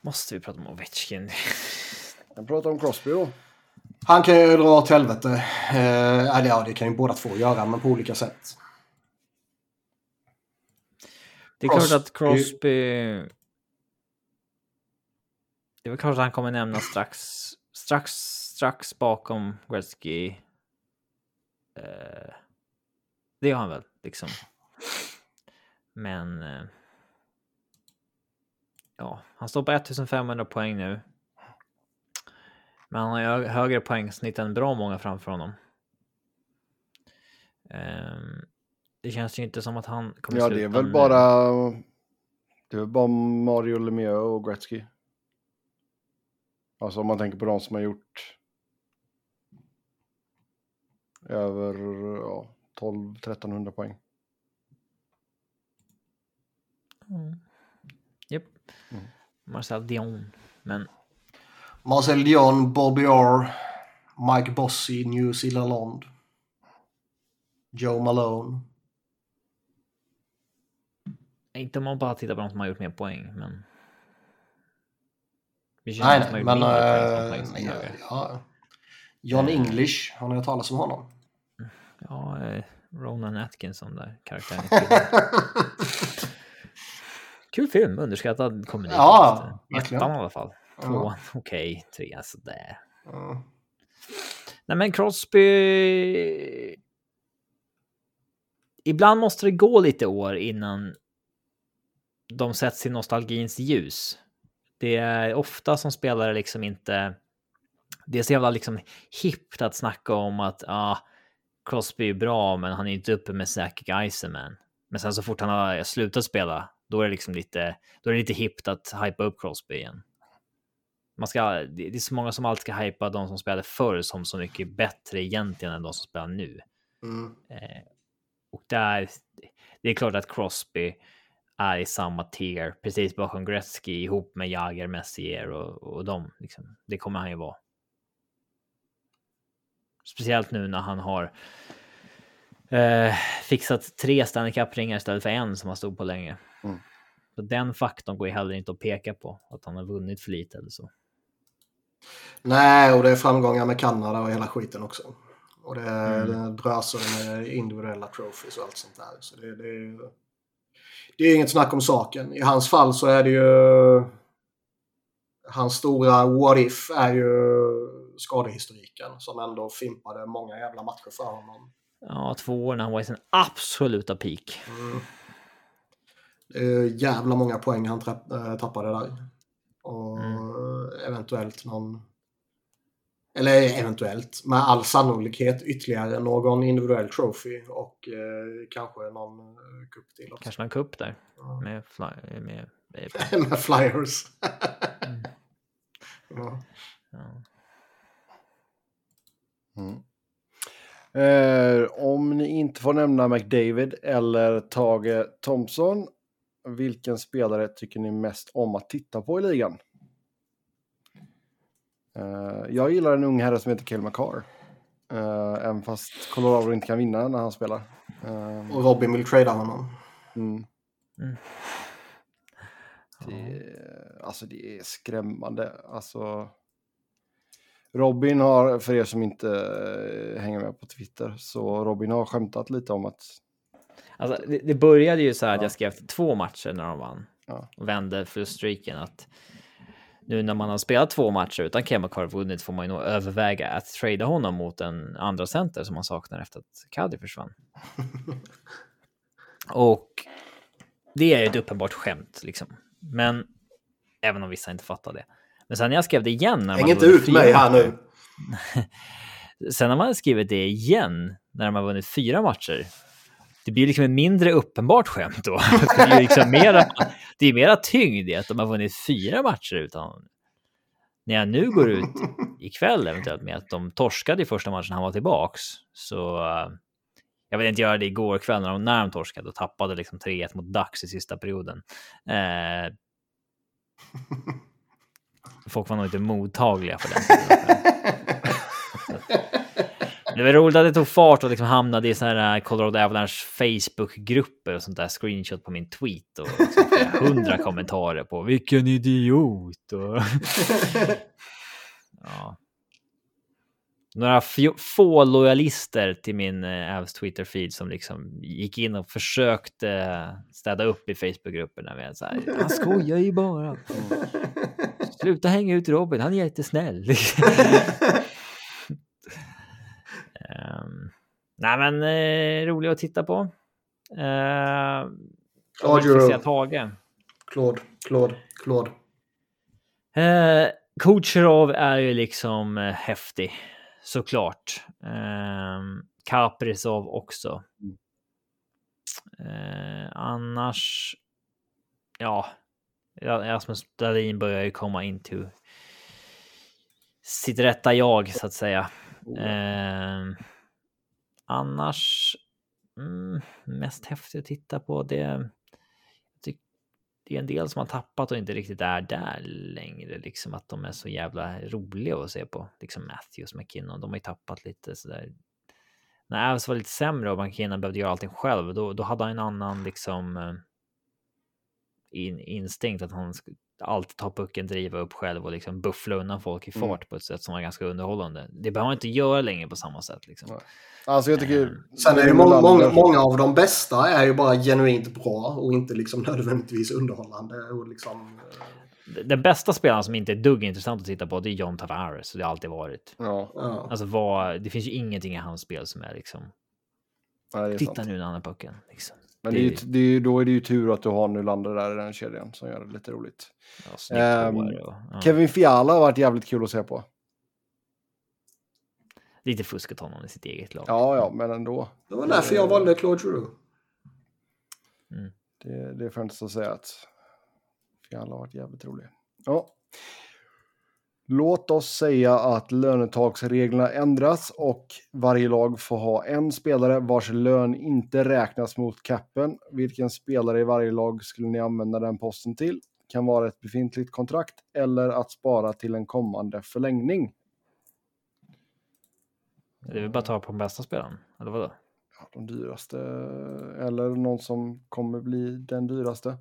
Måste vi prata om Ovechkin? Jag pratar om Crosby då. Han kan ju dra åt helvete. Eh, eller ja, det kan ju båda två göra, men på olika sätt. Det är klart Crosby- att Crosby... Det är väl klart att han kommer nämna strax, strax, strax bakom Gretzky. Eh, det gör han väl, liksom. Men... Eh, ja, han står på 1500 poäng nu. Men han har ju hö- högre poängsnitt än bra många framför honom. Ehm, det känns ju inte som att han kommer Ja, det är väl bara... Det är väl bara Mario Lemieux och Gretzky. Alltså om man tänker på de som har gjort över ja, 12-1300 poäng. Mm. Japp. Mm. Marcel Dion. Men Marcel Dion, Bobby Orr, Mike Bossy, New Zealand. Joe Malone. Inte om man bara tittar på de som har gjort mer poäng, men... Det Nej, nej, men... eh, som ja, ja. John English, har ni hört talas om honom? Ja, eh, Ronan Atkinson där, karaktären. Kul film, underskattad komedi. Ja, verkligen. Ettan i alla fall. Ja. Tvåan, okej. Trean, sådär. Ja. Nej, men Crosby... Ibland måste det gå lite år innan de sätts i nostalgins ljus. Det är ofta som spelare liksom inte... Det är så jävla liksom hippt att snacka om att ah, Crosby är bra, men han är inte uppe med Zach Eisenman. Men sen så fort han har slutat spela, då är det liksom lite, då är det lite hippt att hypa upp Crosby igen. Man ska, det det är så många som alltid ska hypa de som spelade förr som så mycket bättre egentligen än de som spelar nu. Mm. Eh, och där, det är klart att Crosby är i samma tier, precis bakom Gretzky ihop med Jagr, Messier och, och dem. Liksom. Det kommer han ju vara. Speciellt nu när han har eh, fixat tre Stanley Cup-ringar istället för en som han stod på länge. Mm. Så den faktorn går ju heller inte att peka på, att han har vunnit för lite eller så. Nej, och det är framgångar med Kanada och hela skiten också. Och det, Mm. det drösar med individuella trophies och allt sånt där. Så det, det, är ju- det är inget snack om saken. I hans fall så är det ju... Hans stora what if är ju skadehistoriken som ändå fimpade många jävla matcher för honom. Ja, två år när han var i sin absoluta peak. Mm. Jävla många poäng han äh, tappade där. Och eventuellt någon... Eller eventuellt, med all sannolikhet ytterligare någon individuell trophy och eh, kanske någon eh, cup till också. Kanske någon kupp där Ja. med, fly, med, med med flyers. Mm. ja. ja. Mm. Eh, om ni inte får nämna McDavid eller Tage Thompson, vilken spelare tycker ni mest om att titta på i ligan? Eh, jag gillar en ung herre som heter Cale Makar. Eh, även fast Colorado inte kan vinna när han spelar. Eh, Och Robin vill trada honom. mm. Mm. Det, alltså det är skrämmande. Alltså, Robin har, för er som inte hänger med på Twitter, så Robin har skämtat lite om att Alltså, det, det började ju så här att Ja. jag skrev två matcher när de vann Ja. och vände förluststreaken att nu när man har spelat två matcher utan Kemakar vunnit får man ju nog överväga att trada honom mot en andra center som man saknar efter att Kadri försvann. och det är ju ett uppenbart skämt liksom. Men även om vissa inte fattar det. Men sen när jag skrev det igen. När Häng man inte ut mig här nu. Sen när man skrivit det igen, när har vunnit fyra matcher, det blir liksom ett mindre uppenbart skämt då. Det är liksom mera, det är mera tyngd i att de har vunnit fyra matcher utan... När jag nu går ut ikväll eventuellt med att de torskade i första matchen han var tillbaks, så... eh, Jag vill inte göra det igår kväll när de, när de torskade och tappade liksom 3-1 mot Dax i sista perioden. Eh, folk var nog inte mottagliga för den. Det var roligt att det tog fart och liksom hamnade i så här Colorado Avalanche Facebook-grupper och sånt där screenshot på min tweet och liksom hundra kommentarer på vilken idiot och ja. Några få lojalister till min eh, Avs Twitter-feed som liksom gick in och försökte eh, städa upp i Facebook-grupperna med så här. Han skojar ju bara. Sluta hänga ut Robin, han är jättesnäll. Um, nej men eh, rolig att titta på. Uh, Ja, säga Tage. Claude, Claude, Claude. Eh, Kucherov är ju liksom eh, häftig, såklart. Eh, Kaprizov också. Eh, annars, Ja, Rasmus Dahlin börjar ju komma in till sitt rätta jag, så att säga. Eh, annars, mm, mest häftigt att titta på det. det är en del som har tappat och inte riktigt är där längre, liksom att de är så jävla roliga att se på. Liksom Matthews, McKinnon, de har ju tappat lite sådär. När Avs var lite sämre och McKinnon behövde göra allting själv, då, då hade han en annan liksom eh, in, instinkt att han alltid ta pucken, driva upp själv och liksom buffla undan folk i fart mm. på ett sätt som var ganska underhållande. Det behöver man inte göra längre på samma sätt. Liksom. Alltså jag tycker... Mm. Sen är det många, många, många, av de bästa är ju bara genuint bra och inte liksom nödvändigtvis underhållande. Och liksom... Den bästa spelaren som inte är dugg intressant att titta på det är John Tavares och det har alltid varit. Ja. Alltså vad, det finns ju ingenting i hans spel som är liksom... Ja, är titta sant. nu när han har pucken. Liksom. Men det, det, det är, då är det ju tur att du har Nylander där i den kedjan som gör det lite roligt. Ja, um, och, ja. Kevin Fiala har varit jävligt kul att se på. Lite fuskat honom i sitt eget lag. Ja, ja, men ändå. Det var därför jag valde Claude Giroux. Mm. Det, det är främst att säga att Fiala har varit jävligt rolig. Ja. Låt oss säga att lönetaksreglerna ändras och varje lag får ha en spelare vars lön inte räknas mot capen. Vilken spelare i varje lag skulle ni använda den posten till? Kan vara ett befintligt kontrakt eller att spara till en kommande förlängning. Det vill bara ta på den bästa spelaren, eller vadå? Ja, de dyraste, eller någon som kommer bli den dyraste.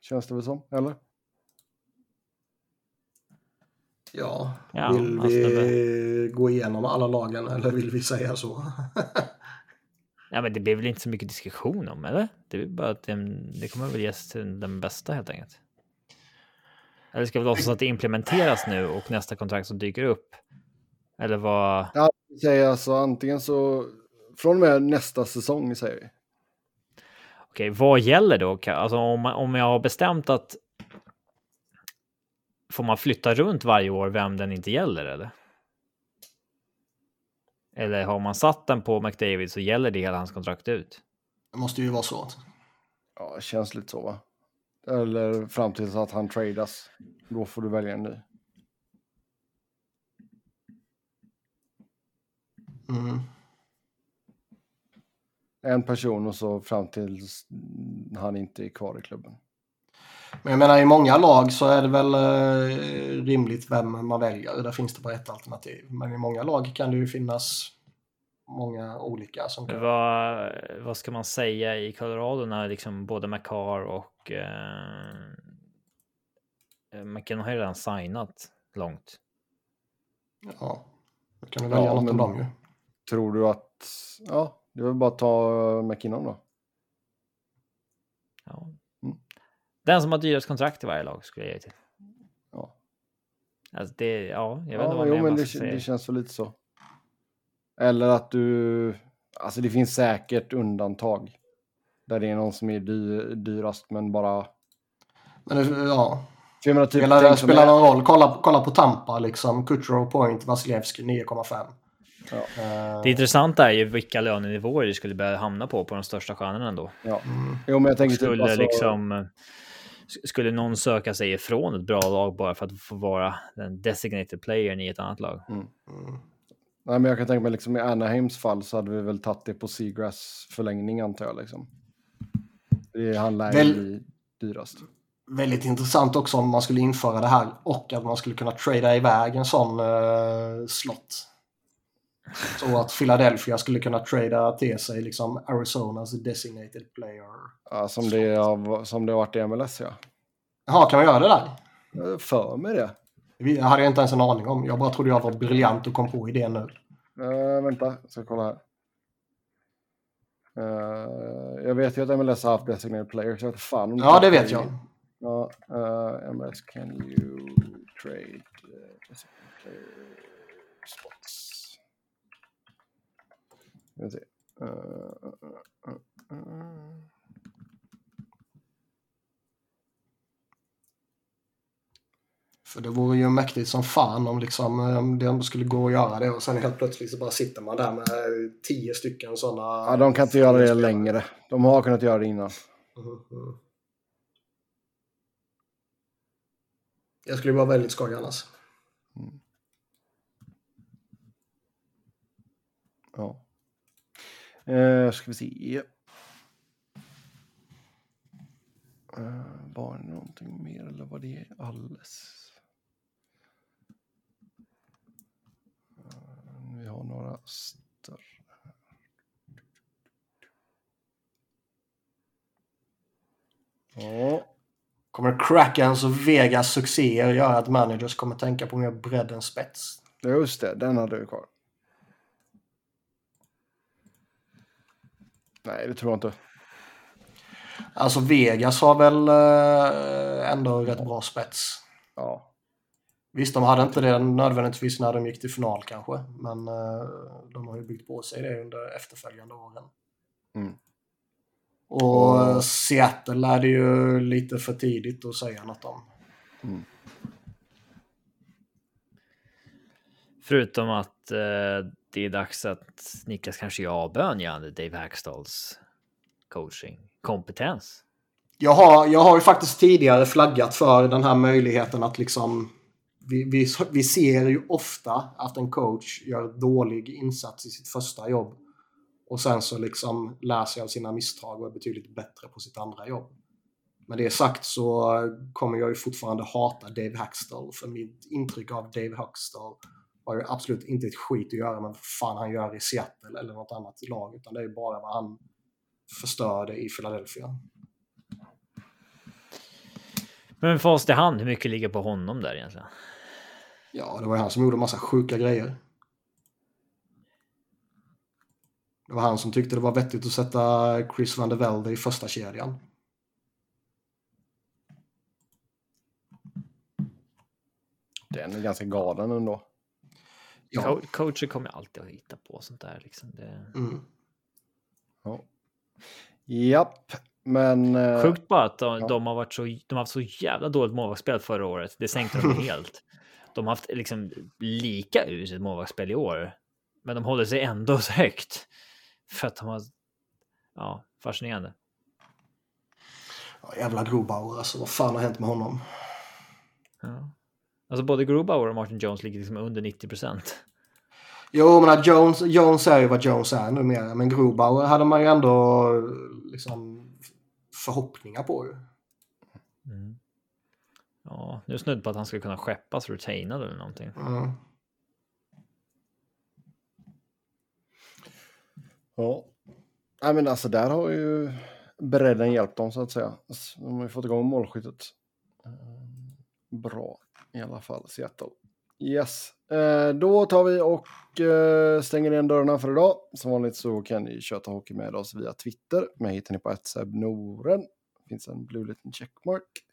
Känns det väl som, eller? Ja, ja vill vi gå igenom alla lagen eller vill vi säga så? ja, men det blir väl inte så mycket diskussion om, eller? Det är bara att den, det kommer väl ges till den bästa helt enkelt. Eller ska vi låtsas att det implementeras nu och nästa kontrakt som dyker upp? Eller vad? Ja, säger alltså antingen så från och med nästa säsong säger vi. Okej, vad gäller då? Alltså om, om jag har bestämt att Får man flytta runt varje år vem den inte gäller eller? Eller har man satt den på McDavid så gäller det hela hans kontrakt ut? Det måste ju vara så. Ja, det känns lite så va? Eller fram tills att han tradas. Då får du välja en ny. Mm. En person och så fram tills han inte är kvar i klubben. Men jag menar i många lag så är det väl eh, rimligt vem man väljer. Där finns det bara ett alternativ. Men i många lag kan det ju finnas många olika som kan... Vad, vad ska man säga i Colorado när liksom både McCar och eh, McKinnon har ju redan signat långt. Ja, då kan du välja ja, något av dem ju. Tror du att, ja, det är väl bara att ta McKinnon då. Ja, den som har dyrast kontrakt i varje lag skulle jag ge till. Ja. Alltså det, ja, jag vet ja, inte vad jo, men det, det känns väl lite så. Eller att du, alltså det finns säkert undantag. Där det är någon som är dy, dyrast men bara... Men ja. För typ spelar det spelar någon roll. Kolla, kolla på Tampa liksom. Kutjerov, Point, Vasilevski 9,5. Ja. Uh... Det intressanta är ju vilka lönenivåer det skulle börja hamna på på de största stjärnorna ändå. Ja. Mm. Jo, men jag tänker skulle typ, alltså... liksom skulle någon söka sig ifrån ett bra lag bara för att få vara den designated playern i ett annat lag? Mm. Mm. Nej, men jag kan tänka mig liksom i Anaheims fall så hade vi väl tagit det på Seagrass förlängning antar jag liksom. Det han lär väl, bli dyrast. Väldigt intressant också om man skulle införa det här och att man skulle kunna trada iväg en sån uh, slott. Så att Philadelphia skulle kunna trada till sig liksom Arizonas designated player. Ja, som det, har, som det har varit i MLS ja. Jaha, kan man göra det där? Jag för mig det. Det hade jag inte ens en aning om. Jag bara trodde jag var briljant och kom på idén nu. Uh, vänta, jag ska kolla här. Uh, jag vet ju att MLS har haft designated players. Jag vet fan ja, det vet jag. Ja, uh, MLS can you trade uh, player spots? Ska se. Uh, uh, uh, För det vore ju mäktigt som fan om liksom, om det skulle gå att göra det och sen helt plötsligt så bara sitter man där med tio stycken sådana. Ja, de kan inte göra det längre. De har kunnat göra det innan. Mm. Jag skulle vara väldigt skoj annars. Mm. Uh, ska vi se. Uh, var det någonting mer eller var det alldeles? Uh, vi har några större. Ja. Kommer Krakens och Vegas succéer göra att managers kommer tänka på mer bredd än spets? Just det, den hade du kvar. Nej, det tror jag inte. Alltså Vegas har väl eh, ändå rätt bra spets. Ja. Visst, de hade inte det nödvändigtvis när de gick till final kanske. Men eh, de har ju byggt på sig det under efterföljande åren. Mm. Och eh, Seattle är det ju lite för tidigt att säga något om. Mm. Förutom att eh, det är dags att Niklas kanske gör avbön gällande Dave Hackstalls coaching kompetens. Jag har, jag har ju faktiskt tidigare flaggat för den här möjligheten att liksom... Vi, vi, vi ser ju ofta att en coach gör dålig insats i sitt första jobb. Och sen så liksom lär sig av sina misstag och är betydligt bättre på sitt andra jobb. Med det sagt så kommer jag ju fortfarande hata Dave Hackstall. För mitt intryck av Dave Hackstall har ju absolut inte ett skit att göra med vad fan han gör i Seattle eller något annat lag. Utan det är ju bara vad han förstörde i Philadelphia. Men för oss i hand, hur mycket ligger på honom där egentligen? Ja, det var ju han som gjorde massa sjuka grejer. Det var han som tyckte det var vettigt att sätta Chris van der Velde i första kedjan. Den är ganska galen ändå. Ja. Co coacher kommer alltid att hitta på sånt där. Liksom. Det... Mm. Ja. Japp, men... eh, Sjukt bara att de, ja. de har varit så, de har haft så jävla dåligt målvaktsspel förra året. Det sänkte de helt. De har haft liksom lika uselt målvaktsspel i år. Men de håller sig ändå så högt. För att de har... Ja, fascinerande. Ja, jävla Grobauer alltså. Vad fan har hänt med honom? Ja. Alltså både Grubauer och Martin Jones ligger liksom under 90 procent. Jo, men att Jones, Jones är ju vad Jones är numera. Men Grobauer hade man ju ändå liksom förhoppningar på ju. Mm. Ja, nu är snudd på att han skulle kunna skeppas retainad eller någonting. Mm. Ja. Nej, men alltså där har ju bredden hjälpt dem så att säga. Så De har ju fått igång målskyttet. Eh, Bra i alla fall, Seattle. Yes, eh, då tar vi och eh, stänger igen dörrarna för idag. Som vanligt så kan ni köta hockey med oss via Twitter. Mig hittar ni på ett Noren. finns en blue liten checkmark.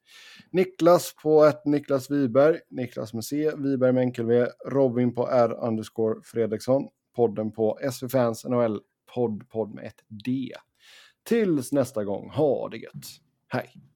Niklas på ett Niklas Wiberg. Niklas med C. Wiberg med enkel V. Robin på R underscore Fredriksson. Podden på SV Fans NHL. Podd, podd med ett D. Tills nästa gång, ha det gött. Hej!